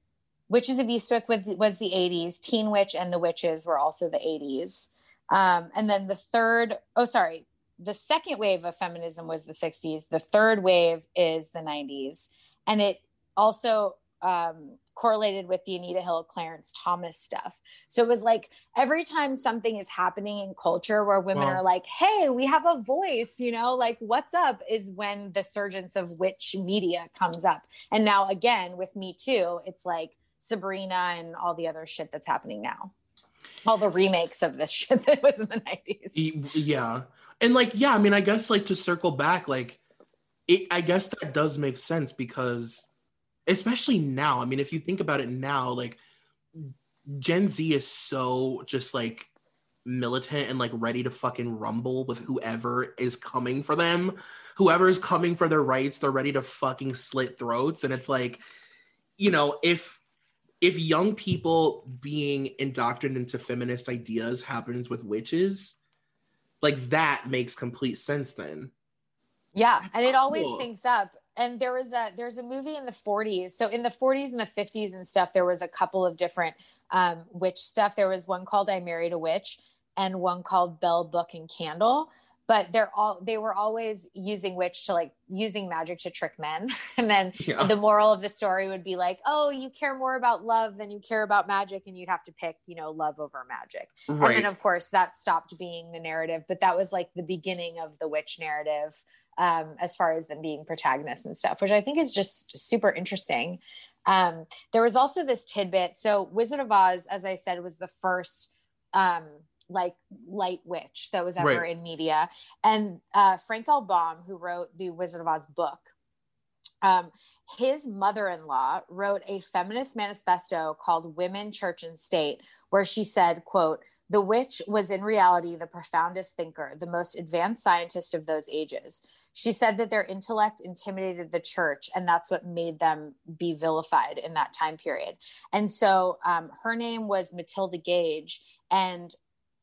witches of eastwick was the 80s teen witch and the witches were also the 80s um, and then the third oh sorry the second wave of feminism was the 60s the third wave is the 90s and it also um, correlated with the Anita Hill, Clarence Thomas stuff. So it was like every time something is happening in culture where women Wow. are like, hey, we have a voice, you know, like what's up is when the surgence of witch media comes up. And now again with Me Too, it's like Sabrina and all the other shit that's happening now. All the remakes of this shit that was in the 90s. Yeah. And like yeah i mean i guess like to circle back like it i guess that does make sense because especially now i mean if you think about it now like gen z is so just like militant and like ready to fucking rumble with whoever is coming for them. Whoever is coming for their rights they're ready to fucking slit throats. And it's like you know if if young people being indoctrinated into feminist ideas happens with witches like that makes complete sense then Yeah, That's and it always syncs up. And there was a there's a movie in the 40s. So in the 40s and the 50s and stuff, there was a couple of different um, witch stuff. There was one called I Married a Witch and one called Bell Book and Candle. But they're all they were always using witch to like using magic to trick men. And then Yeah. the moral of the story would be like, oh, you care more about love than you care about magic, and you'd have to pick, you know, love over magic. And then, of course, that stopped being the narrative, but that was like the beginning of the witch narrative um, as far as them being protagonists and stuff, which I think is just super interesting. Um, there was also this tidbit. So, Wizard of Oz, as I said, was the first um, like light witch that was ever Right. in media. And uh, Frank L. Baum, who wrote the Wizard of Oz book, um, his mother-in-law wrote a feminist manifesto called women church and state where she said quote the witch was in reality the profoundest thinker the most advanced scientist of those ages she said that their intellect intimidated the church and that's what made them be vilified in that time period and so um, her name was matilda gage and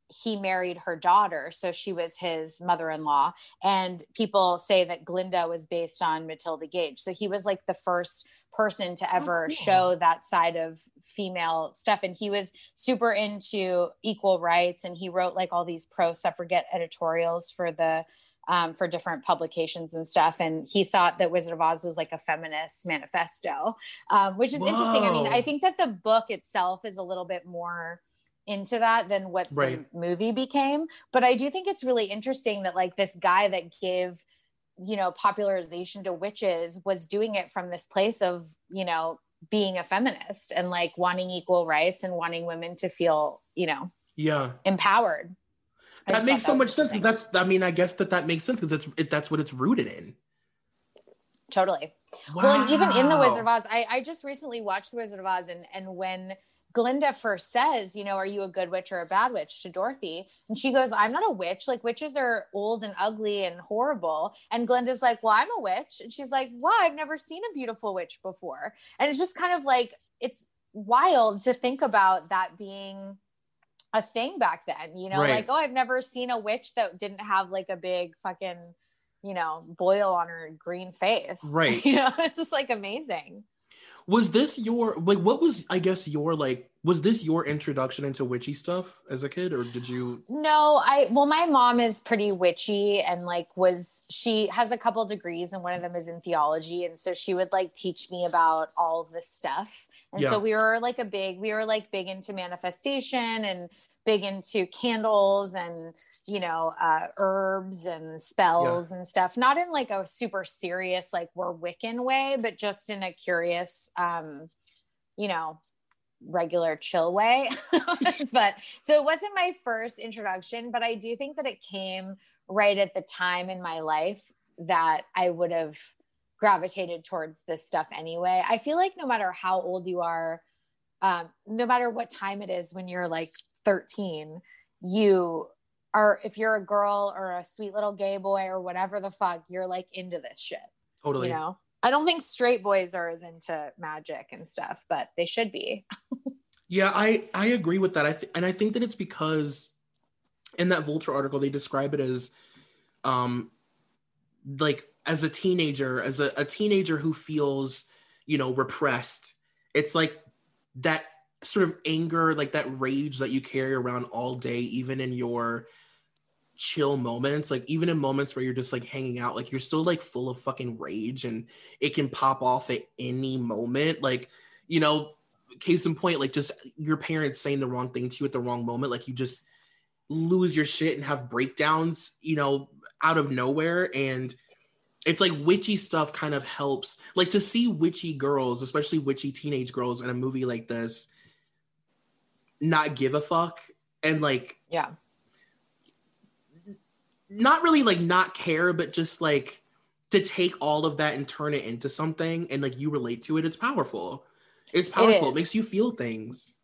he married her daughter, so she was his mother-in-law. And people say that Glinda was based on Matilda Gage. So he was like the first person to ever cool. show that side of female stuff. And he was super into equal rights, and he wrote like all these pro-suffragette editorials for the um, for different publications and stuff. And he thought that Wizard of Oz was like a feminist manifesto, um, which is interesting. I mean, I think that the book itself is a little bit more into that than what Right. the movie became. But I do think it's really interesting that like this guy that gave, you know, popularization to witches was doing it from this place of, you know, being a feminist and like wanting equal rights and wanting women to feel, you know, Yeah. empowered. I That makes so was much sense because that's. I mean, I guess that that makes sense because it's it, that's what it's rooted in. totally. Well, and even in the Wizard of Oz, I, I just recently watched the Wizard of Oz, and and when Glinda first says, you know, are you a good witch or a bad witch to Dorothy, and she goes, I'm not a witch. Like witches are old and ugly and horrible. And Glinda's like, well, I'm a witch, and she's like, wow, I've never seen a beautiful witch before. And it's just kind of like it's wild to think about that being a thing back then. You know, Right. like oh, I've never seen a witch that didn't have like a big fucking you know, boil on her green face. Right. You know, it's just like amazing. Was this your like? What was I guess your like? Was this your introduction into witchy stuff as a kid, or did you? No, I well, my mom is pretty witchy and like was she has a couple degrees and one of them is in theology. And so she would like teach me about all of this stuff. And Yeah. so we were like a big, we were like big into manifestation and big into candles and you know uh herbs and spells and stuff not in like a super serious like we're wiccan way but just in a curious um you know regular chill way. But so it wasn't my first introduction but i do think that it came right at the time in my life that i would have gravitated towards this stuff anyway. I feel like no matter how old you are um, no matter what time it is when you're like 13 you are if you're a girl or a sweet little gay boy or whatever the fuck you're like into this shit Totally. you know i don't think straight boys are as into magic and stuff but they should be Yeah, I I agree with that. I th- and I think that it's because in that Vulture article they describe it as um like as a teenager, as a, a teenager who feels, you know, repressed. It's like that sort of anger, like that rage that you carry around all day, even in your chill moments, like even in moments where you're just like hanging out, like you're still like full of fucking rage and it can pop off at any moment. Like, you know, case in point, like just your parents saying the wrong thing to you at the wrong moment, like you just lose your shit and have breakdowns, you know, out of nowhere. And it's like witchy stuff kind of helps. Like to see witchy girls, especially witchy teenage girls in a movie like this, not give a fuck and like yeah not really like not care, but just like to take all of that and turn it into something and like you relate to it. It's powerful. It's powerful. It, is. makes you feel things.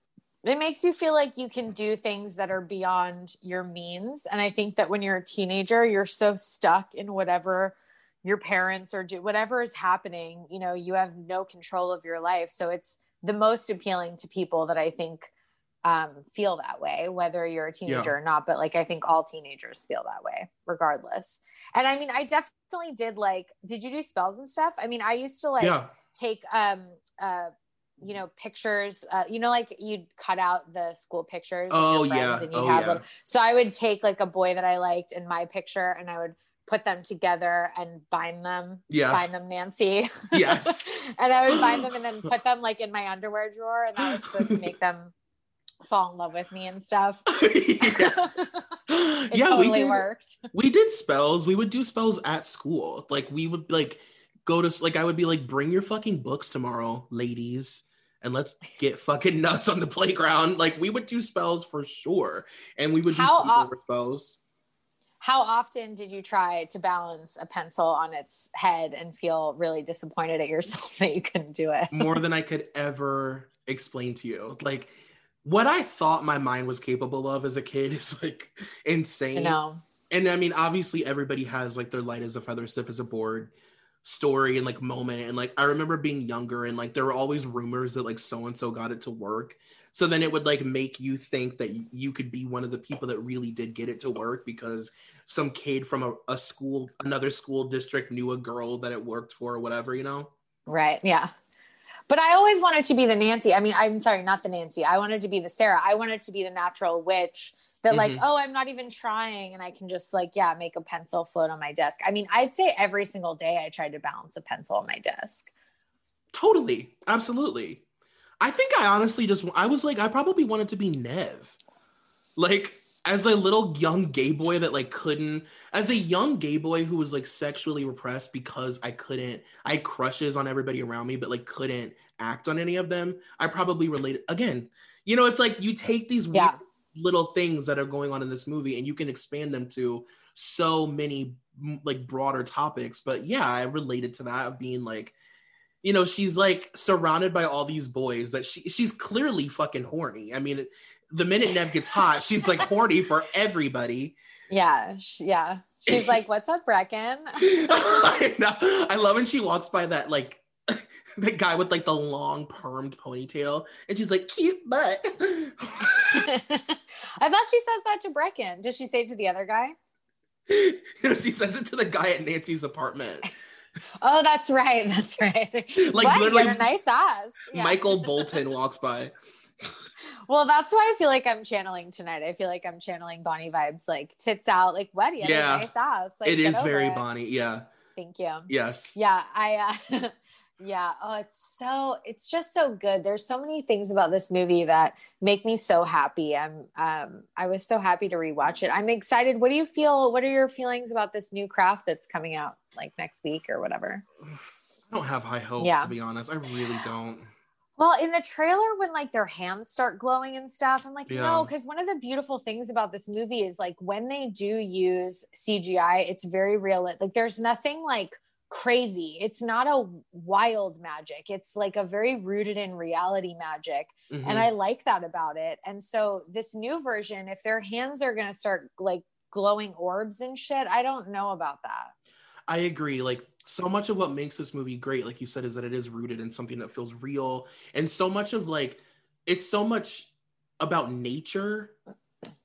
it makes you feel like you can do things that are beyond your means and i think that when you're a teenager you're so stuck in whatever your parents or do whatever is happening you know you have no control of your life so it's the most appealing to people that i think um, feel that way whether you're a teenager Yeah. or not but like i think all teenagers feel that way regardless and i mean i definitely did like did you do spells and stuff i mean i used to like yeah. take um uh you know pictures uh, you know like you'd cut out the school pictures Oh, yeah. and you'd Oh, have yeah. them so i would take like a boy that i liked in my picture and i would put them together and bind them Yeah. bind them nancy Yes. and i would bind them and then put them like in my underwear drawer and that was supposed to make them fall in love with me and stuff yeah. it yeah, totally we did. worked We did spells. We would do spells at school. Like we would like go to like I would be like, bring your fucking books tomorrow, ladies, and let's get fucking nuts on the playground. Like we would do spells for sure, and we would do How sleepover op- spells. How often did you try to balance a pencil on its head and feel really disappointed at yourself that you couldn't do it more than I could ever explain to you. Like what I thought my mind was capable of as a kid is like you insane. know And I mean, obviously everybody has like their light as a feather, stiff as a board. story and like moment and like I remember being younger and like there were always rumors that like so and so got it to work. So then it would like make you think that you could be one of the people that really did get it to work because some kid from a, a school, another school district knew a girl that it worked for or whatever, you know? Right. Yeah. But I always wanted to be the Nancy. I mean, I'm sorry, not the Nancy. I wanted to be the Sarah. I wanted to be the natural witch that, like, Mhm. oh, I'm not even trying. And I can just, like, yeah, make a pencil float on my desk. I mean, I'd say every single day I tried to balance a pencil on my desk. Totally. Absolutely. I think I honestly just I was like I probably wanted to be Neve. Like as a little young gay boy that like couldn't as a young gay boy who was like sexually repressed because I couldn't I had crushes on everybody around me but like couldn't act on any of them. I probably related again. You know, it's like you take these Yeah. little things that are going on in this movie and you can expand them to so many like broader topics. But yeah, I related to that of being like you know she's like surrounded by all these boys that she she's clearly fucking horny i mean the minute neve gets hot she's like horny for everybody Yeah. Yeah. She's like, what's up, Breckin? I, know. I love when she walks by that like that guy with like the long permed ponytail and she's like cute butt I thought she says that to Breckin. Does she say it to the other guy? you know, she says it to the guy at nancy's apartment Oh, that's right. That's right. Like, What? Literally, a nice ass. Yeah. michael bolton walks by Well, that's why I feel like I'm channeling tonight. I feel like I'm channeling Bonnie vibes, like tits out, like what? You Yeah. nice ass. Like, it is very it. bonnie yeah Thank you. yes Yeah, I. Uh, yeah. Oh, it's so. It's just so good. There's so many things about this movie that make me so happy. I'm. Um. I was so happy to rewatch it. I'm excited. What do you feel? What are your feelings about this new craft that's coming out like next week or whatever? i don't have high hopes Yeah. to be honest i really don't Well, in the trailer, when like their hands start glowing and stuff, I'm like, no, because one of the beautiful things about this movie is like when they do use CGI, it's very real. Like there's nothing like crazy. It's not a wild magic. It's like a very rooted in reality magic. Mhm. And I like that about it. And so this new version, if their hands are gonna start like glowing orbs and shit, I don't know about that. I agree. Like so much of what makes this movie great, like you said, is that it is rooted in something that feels real. And so much of like it's so much about nature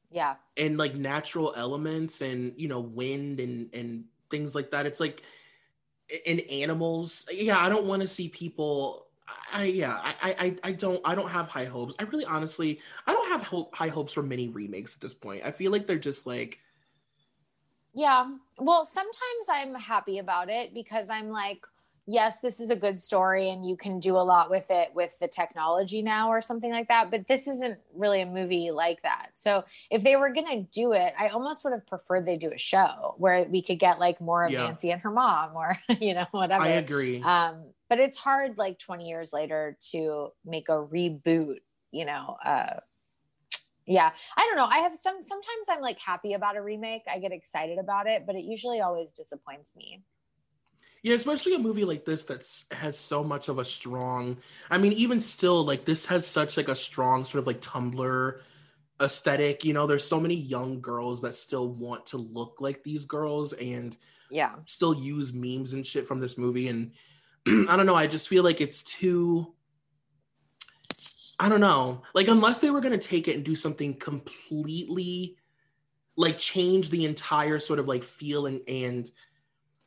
Yeah. and like natural elements and you know, wind and and things like that. It's like in animals. Yeah, I don't want to see people I yeah, I, I I don't I don't have high hopes. I really honestly I don't have hope, high hopes for many remakes at this point. I feel like they're just like Yeah. Well, sometimes I'm happy about it because I'm like, yes, this is a good story and you can do a lot with it with the technology now or something like that. But this isn't really a movie like that. So if they were going to do it, I almost would have preferred they do a show where we could get like more of Yeah. Nancy and her mom or, you know, whatever. I agree. Um, but it's hard like 20 years later to make a reboot, you know, uh, yeah, I don't know. I have some, sometimes I'm like happy about a remake. I get excited about it, but it usually always disappoints me. Yeah, especially a movie like this that's has so much of a strong. I mean, even still, like this has such like a strong sort of like Tumblr aesthetic. You know, there's so many young girls that still want to look like these girls and Yeah. still use memes and shit from this movie. And I don't know, I just feel like it's too. I don't know. Like, unless they were going to take it and do something completely, like, change the entire sort of like feel and, and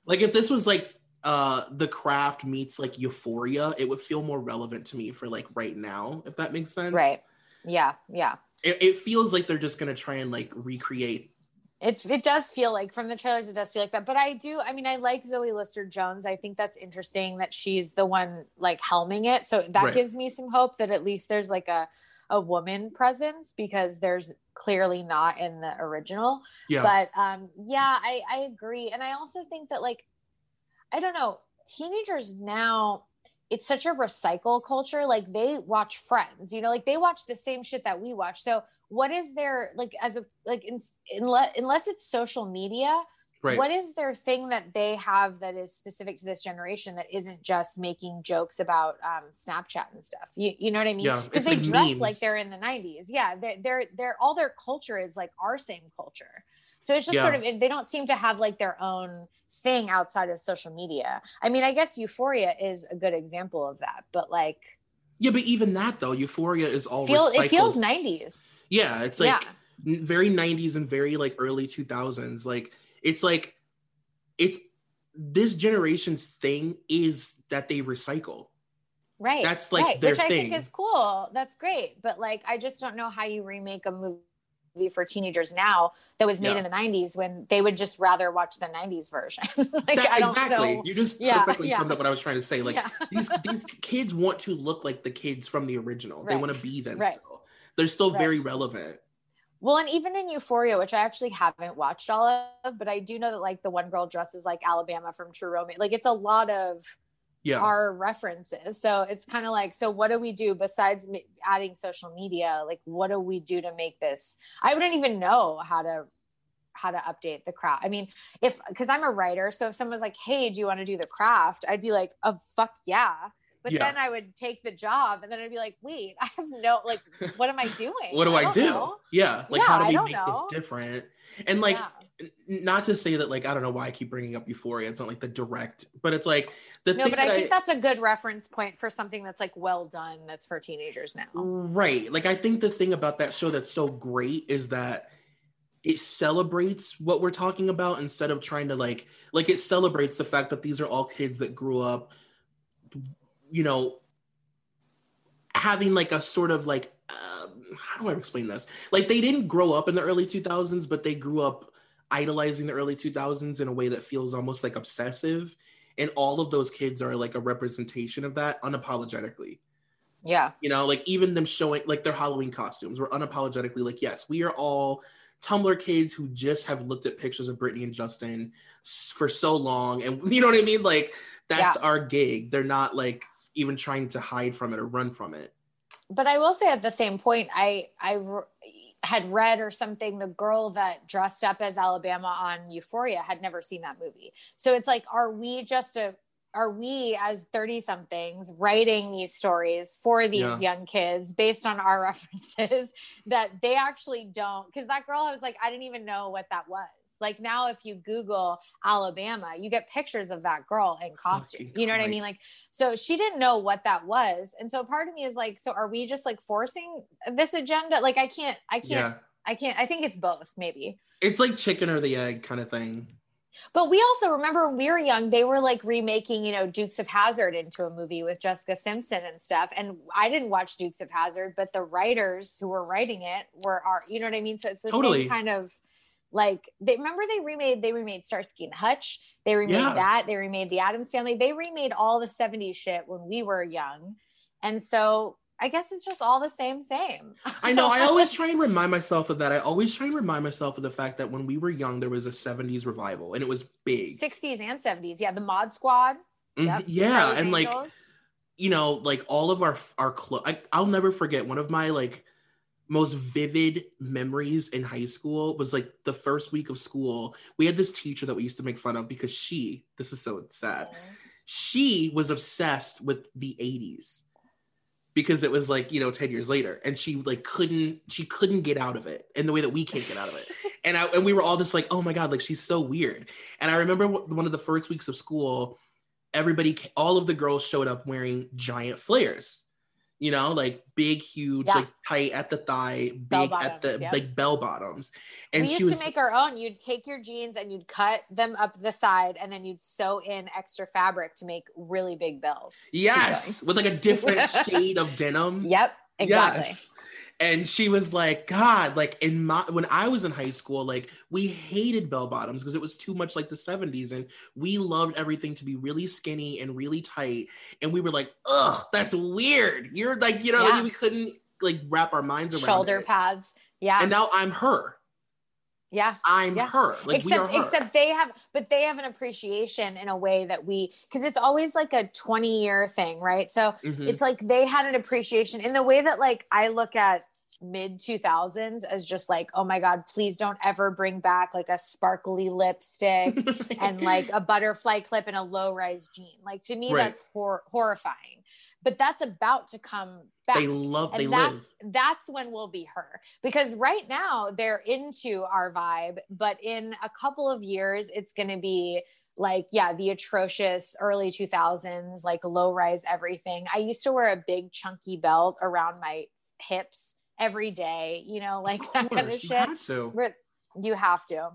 like, if this was like uh the craft meets like euphoria it would feel more relevant to me for like right now if that makes sense Right. Yeah. Yeah. it, it feels like they're just gonna try and like recreate It's, it does feel like from the trailers, it does feel like that. But I do, I mean, I like Zoe Lister Jones. I think that's interesting that she's the one like helming it. So that Right. gives me some hope that at least there's like a, a woman presence because there's clearly not in the original. yeah But um, yeah, I, I agree. And I also think that like, I don't know, teenagers now, it's such a recycle culture. Like they watch friends, you know, like they watch the same shit that we watch. So what is their like as a like in, unless unless it's social media, right what is their thing that they have that is specific to this generation that isn't just making jokes about um, Snapchat and stuff? You, you know what I mean? Yeah, Because it's they like dress like they're in the 90s. Yeah, they're, they're they're all their culture is like our same culture. So it's just Yeah. sort of they don't seem to have like their own thing outside of social media. I mean, I guess Euphoria is a good example of that, but like Yeah, but even that though, Euphoria is all feel recycled. it feels 90s. Yeah, it's like Yeah. very 90s and very like early 2000s. Like it's like it's this generation's thing is that they recycle. Right. That's, like, right. their which I think thing. is cool. That's great. But like I just don't know how you remake a movie for teenagers now that was made Yeah. in the 90s when they would just rather watch the 90s version. like That- I don't exactly. know. You just perfectly yeah. summed up what I was trying to say. Like Yeah. these these kids want to look like the kids from the original. They want to be them Right. still. They're still Right. very relevant. Well, and even in Euphoria, which I actually haven't watched all of, but I do know that like the one girl dresses like Alabama from True Romance. Like it's a lot of Yeah. our references. So it's kind of like, so what do we do besides m- adding social media? Like, what do we do to make this? I wouldn't even know how to how to update the craft. I mean, if because I'm a writer, so if someone was like, "Hey, do you want to do the craft?" I'd be like, "Oh, fuck yeah." But Yeah. then I would take the job, and then I'd be like, "Wait, I have no like, what am I doing? what do I, don't do? know. Yeah. Like Yeah, how do we make know. this different? And like Yeah. Not to say that like I don't know why I keep bringing up Euphoria. It's not like the direct, but it's like the No, thing but I think that's a good reference point for something that's like well done. That's for teenagers now. Right. Like I think the thing about that show that's so great is that it celebrates what we're talking about instead of trying to like like it celebrates the fact that these are all kids that grew up you know having like a sort of like uh, how do I explain this? Like they didn't grow up in the early 2000s but they grew up idolizing the early 2000s in a way that feels almost like obsessive and all of those kids are like a representation of that unapologetically Yeah. you know like even them showing like their halloween costumes were unapologetically like yes we are all tumblr kids who just have looked at pictures of Britney and justin for so long and you know what i mean like that's Yeah. our gig they're not like even trying to hide from it or run from it but I will say at the same point, I I had read or something. The girl that dressed up as Alabama on Euphoria had never seen that movie. So it's like, are we just a are we as 30 somethings writing these stories for these Yeah. young kids based on our references that they actually don't because that girl I was like I didn't even know what that was like now if you google Alabama you get pictures of that girl in costume Fucking you know what I mean like so she didn't know what that was. And so part of me is like, so are we just like forcing this agenda? Like I can't, I can't, yeah I can't, I think it's both maybe. it's like chicken or the egg kind of thing But we also remember when we were young, they were like remaking, you know, Dukes of Hazzard into a movie with Jessica Simpson and stuff. And I didn't watch Dukes of Hazzard, but the writers who were writing it were are, you know what I mean? So it's the Totally. same kind of like they remember they remade they remade Starsky and Hutch, they remade Yeah. that, they remade the Addams family, they remade all the 70s shit when we were young. And so I guess it's just all the same, same. I know. I always try and remind myself of that. I always try and remind myself of the fact that when we were young, there was a 70s revival and it was big. 60s and 70s. Yeah, the Mod Squad. Mhm. Yep. Yeah. And like, you know, like all of our our clo- I, I'll never forget one of my like most vivid memories in high school was like the first week of school. We had this teacher that we used to make fun of because she, this is so sad, she was obsessed with the 80s because it was like, you know, 10 years later and she like couldn't she couldn't get out of it in the way that we can't get out of it. And I and we were all just like, "Oh my god, like she's so weird." And I remember one of the first weeks of school, everybody all of the girls showed up wearing giant flares. You know, like big, huge, Yeah. like tight at the thigh, big at the yep. like bell bottoms. And we she used was to make our own. You'd take your jeans and you'd cut them up the side, and then you'd sew in extra fabric to make really big bells. Yes, with like a different shade of denim. Yep, exactly. Yes. And she was like, God, like in my when I was in high school, like we hated bell bottoms because it was too much like the 70s. And we loved everything to be really skinny and really tight. And we were like, ugh, that's weird. You're like, you know, Yeah. like, we couldn't like wrap our minds around Shoulder it. pads. Yeah, And now I'm her. yeah. I'm Yeah. her. Like except her. except they have but they have an appreciation in a way that we because it's always like a 20 year thing right so Mhm. it's like they had an appreciation in the way that like i look at mid 2000s as just like oh my god please don't ever bring back like a sparkly lipstick and like a butterfly clip and a low rise jean like to me Right. that's hor- horrifying but that's about to come back. They love. They and live. that's that's when we'll be her because right now they're into our vibe but in a couple of years it's going to be like yeah the atrocious early 2000s like low rise everything i used to wear a big chunky belt around my hips every day you know like Of that kind of course, you shit. have to. You have to.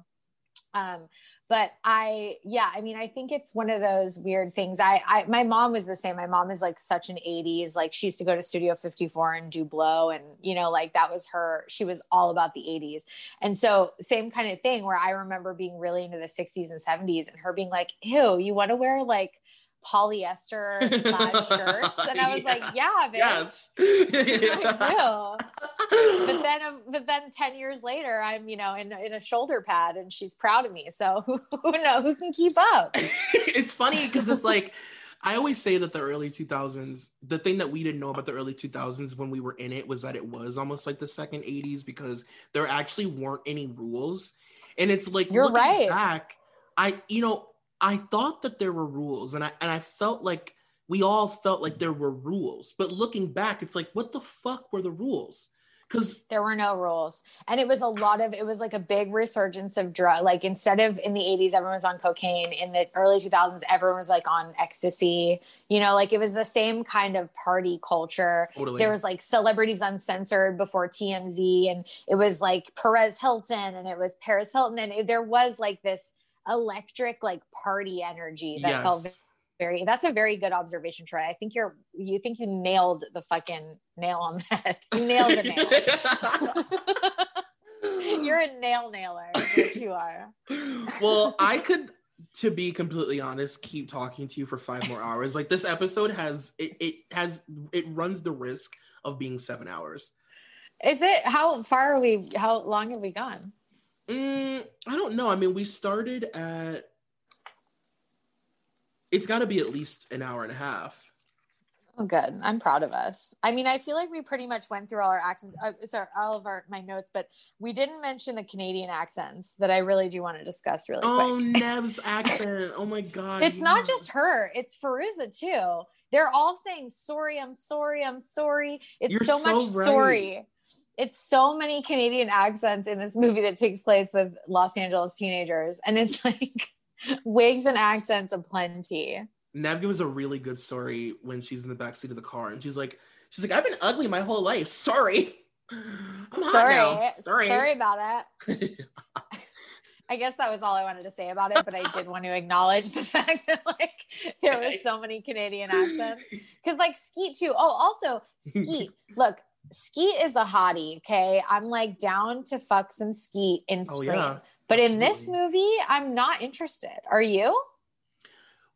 Um but i yeah i mean i think it's one of those weird things. I i my mom was the same. My mom is like such an 80s like she used to go to studio 54 and do blow and you know like that was her she was all about the 80s and so same kind of thing where i remember being really into the 60s and 70s and her being like ew you want to wear like polyester shirts and i was like yeah. Yes. I do. But then, um, but then, ten years later, I'm you know in in a shoulder pad, and she's proud of me. So who, who know who can keep up? it's funny because it's like I always say that the early 2000s, the thing that we didn't know about the early 2000s when we were in it was that it was almost like the second 80s because there actually weren't any rules. And it's like You're right. back, I you know, I thought that there were rules and I and I felt like we all felt like there were rules. But looking back, it's like what the fuck were the rules? Cuz There were no rules, and it was a lot of. It was like a big resurgence of drug. Like instead of in the '80s, everyone was on cocaine. In the early 2000s, everyone was like on ecstasy. You know, like it was the same kind of party culture. Totally. There was like celebrities uncensored before TMZ, and it was like Perez Hilton, and it was Paris Hilton, and it- there was like this electric like party energy that felt Yes. very. That's a very good observation, Troy. I think you're. You think you nailed the fucking nail on that. You nailed the nail. You're a nail nailer. you are. well, I could, to be completely honest, keep talking to you for five more hours. Like this episode has it, it has it runs the risk of being seven hours. Is it how far are we? How long have we gone? Mm, I don't know. I mean, we started at. It's got to be at least an hour and a half. Oh, good. I'm proud of us. I mean, I feel like we pretty much went through all our accents, uh, sorry, all of our my notes, but we didn't mention the Canadian accents that I really do want to discuss really Oh, quick. Neve's accent. Oh my god. it's not just her; it's Fairuza too. They're all saying sorry, I'm sorry, I'm sorry. It's You're so, much right. sorry. It's so many Canadian accents in this movie that takes place with Los Angeles teenagers, and it's like wigs and accents aplenty. Neve gives a really good story when she's in the backseat of the car and she's like, she's like, I've been ugly my whole life. Sorry. I'm sorry. Sorry. sorry about it. I guess that was all I wanted to say about it, but I did want to acknowledge the fact that like there was so many Canadian accents. Because like Skeet too. Oh, also Skeet. Look, Skeet is a hottie. Okay, I'm like down to fuck some Skeet in Oh, Scream. yeah. But in this movie, I'm not interested. Are you?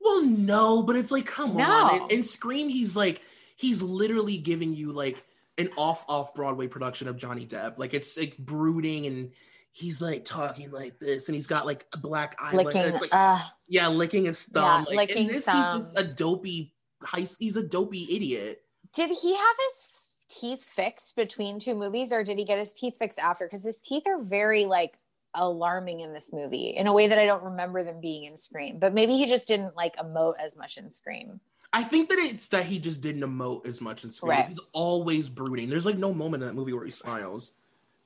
Well, no, but it's like, come No. on. In, in Scream, he's like, he's literally giving you like an off off Broadway production of Johnny Depp. Like it's like brooding and he's like talking like this and he's got like a black eye. Licking. Like, uh, yeah, licking his thumb. Yeah, like in licking this, thumb. he's a dopey. He's a dopey idiot. did he have his teeth fixed between two movies, or did he get his teeth fixed after? Because his teeth are very like alarming in this movie in a way that I don't remember them being in Scream. But maybe he just didn't like emote as much in Scream. I think that it's that he just didn't emote as much in Scream. Right. He's always brooding. There's like no moment in that movie where he smiles.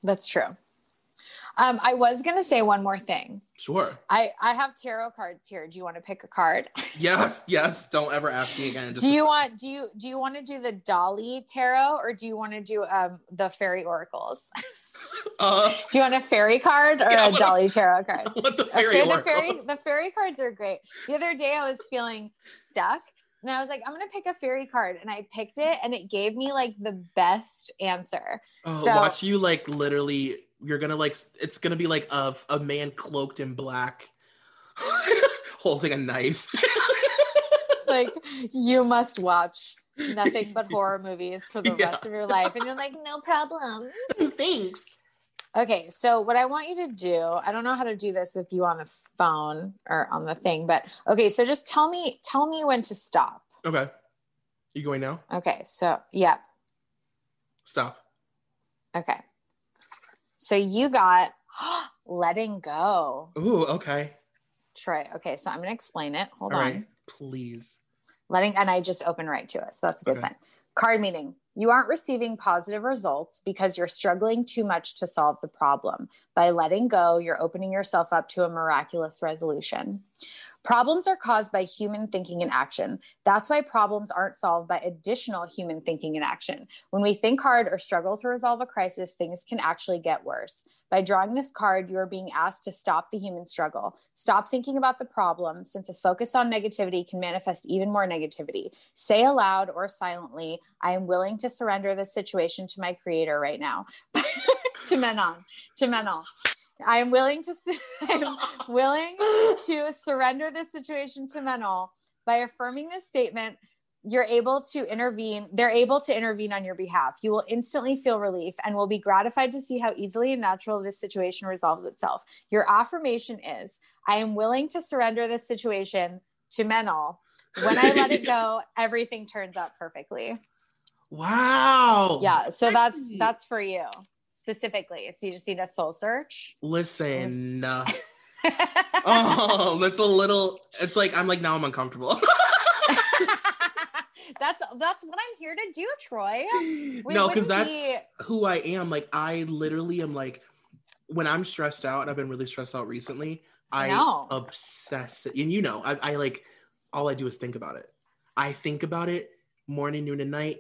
That's true. Um, I was gonna say one more thing. Sure. I I have tarot cards here. Do you want to pick a card? Yes, yes. Don't ever ask me again. Do you want do you do you want to do the Dolly tarot or do you want to do um the fairy oracles? uh, do you want a fairy card or Yeah, a Dolly tarot card? what the fairy okay, the fairy the fairy cards are great. The other day I was feeling stuck and I was like, I'm gonna pick a fairy card, and I picked it, and it gave me like the best answer. Oh, So- watch you like literally. You're gonna like. It's gonna be like a a man cloaked in black, holding a knife. Like you must watch nothing but horror movies for the Yeah. rest of your life, and you're like, no problem. Thanks. Okay, so what I want you to do, I don't know how to do this with you on the phone or on the thing, but okay, so just tell me, tell me when to stop. Okay. You going now? Okay, so yeah, Stop. okay. So you got letting go. Ooh. Okay. Troy. Okay, so I'm gonna explain it. Hold All on. right. Please. letting and i just open right to it so that's a good Okay. sign card meaning you aren't receiving positive results because you're struggling too much to solve the problem by letting go you're opening yourself up to a miraculous resolution Problems are caused by human thinking and action. That's why problems aren't solved by additional human thinking and action. When we think hard or struggle to resolve a crisis, things can actually get worse. By drawing this card, you are being asked to stop the human struggle. Stop thinking about the problem, since a focus on negativity can manifest even more negativity. Say aloud or silently, I am willing to surrender this situation to my creator right now. to Menon. To Menon. I am willing to I am willing to surrender this situation to Menol by affirming this statement. You're able to intervene. They're able to intervene on your behalf. You will instantly feel relief and will be gratified to see how easily and natural this situation resolves itself. Your affirmation is I am willing to surrender this situation to Menol. When I let it go, everything turns out perfectly. Wow. Yeah. So that's that's for you specifically. So you just need a soul search. Listen. uh, oh, that's a little. It's like I'm like now I'm uncomfortable. that's that's what I'm here to do, Troy. We no, because that's be- who I am. Like I literally am like when I'm stressed out, and I've been really stressed out recently. I know. obsess, and you know, I, I like all I do is think about it. I think about it morning, noon, and night.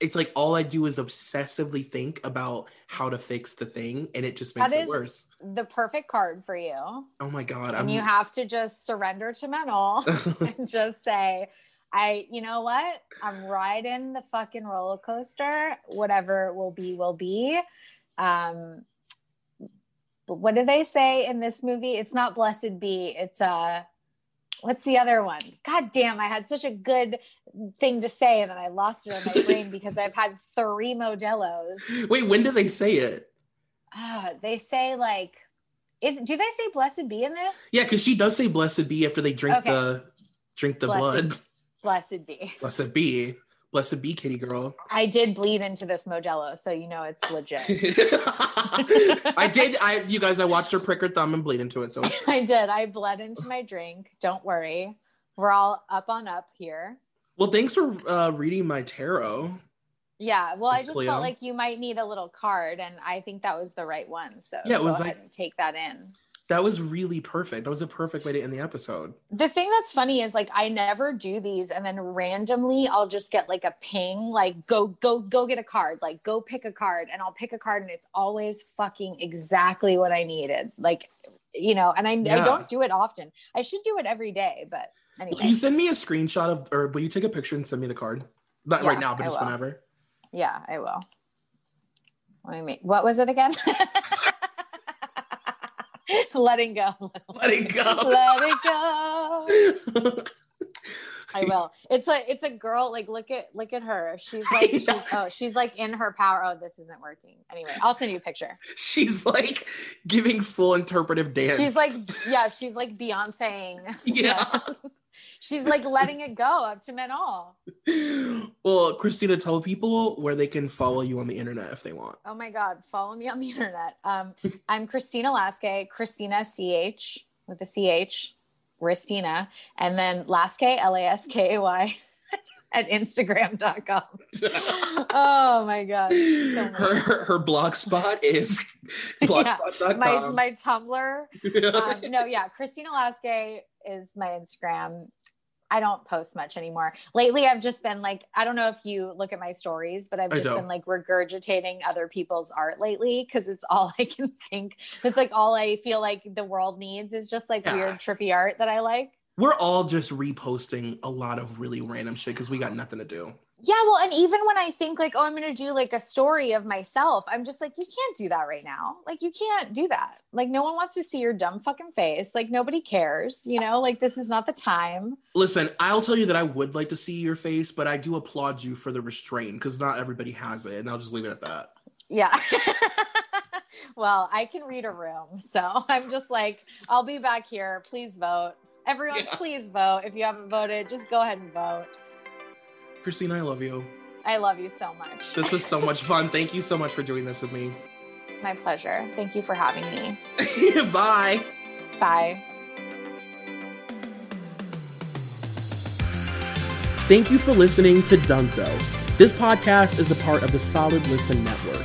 It's like all I do is obsessively think about how to fix the thing, and it just makes That it worse. the perfect card for you. Oh my god! And I'm you have to just surrender to mental and just say, I, you know what? I'm riding the fucking roller coaster. Whatever will be, will be. Um, but what do they say in this movie? It's not blessed be. It's uh what's the other one? God damn, I had such a good thing to say and then I lost it in my brain because I've had three Modelos. Wait, when do they say it? Ah, they say like is do they say blessed be in this? Yeah, because she does say "blessed be" after they drink Okay. the drink the Blessed. blood. Blessed be. Blessed be, blessed be, kitty girl. I did bleed into this Modelo, so you know it's legit. I did. I you guys, I watched her prick her thumb and bleed into it. So I did. I bled into my drink. Don't worry. We're all up on up here. well, thanks for uh, reading my tarot. Yeah. Well, I just Cleo. felt like you might need a little card, and I think that was the right one. So Yeah, it go was ahead like- and take that in. That was really perfect. That was a perfect way to end the episode. The thing that's funny is like I never do these, and then randomly I'll just get like a ping, like go go go get a card, like go pick a card, and I'll pick a card, and it's always fucking exactly what I needed, like you know. And I, I don't do it often. I should do it every day, but Will anyway, you send me a screenshot of, or will you take a picture and send me the card? Not Yeah, right now, but I just will. whenever. yeah, I will. Let me make. What was it again? Letting go. Let it go. Let it go. I will. It's a it's a girl. Like look at look at her. She's like she's, oh she's like in her power. Oh, this isn't working. Anyway, I'll send you a picture. She's like giving full interpretive dance. She's like yeah, she's like Beyonceing. Yeah. She's like letting it go up to men all. well, Christina, tell people where they can follow you on the internet if they want. Oh my god, follow me on the internet. Um, I'm Christina Laskay, Christina CH with the CH, Christina, and then Laskay L A S K A Y at Instagram.com. oh my god. so her, her her blog spot is blogspot.com. my my Tumblr. Um, no, yeah, Christina Laskay is my Instagram. I don't post much anymore. Lately, I've just been like, I don't know if you look at my stories, but I've just been like regurgitating other people's art lately because it's all I can think. It's like all I feel like the world needs is just like Yeah. weird, trippy art that I like. We're all just reposting a lot of really random shit because we got nothing to do. Yeah, well, and even when I think like, oh, I'm gonna do like a story of myself, I'm just like, you can't do that right now. Like, you can't do that. Like, no one wants to see your dumb fucking face. Like, nobody cares. You know, like this is not the time. Listen, I'll tell you that I would like to see your face, but I do applaud you for the restraint because not everybody has it, and I'll just leave it at that. Yeah. well, I can read a room, so I'm just like, I'll be back here. Please vote. Everyone, Yeah. please vote. If you haven't voted, just go ahead and vote. Christina, I love you. I love you so much. This was so much fun. Thank you so much for doing this with me. My pleasure. Thank you for having me. Bye. Bye. Thank you for listening to Dunzo. This podcast is a part of the Solid Listen Network.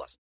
plus.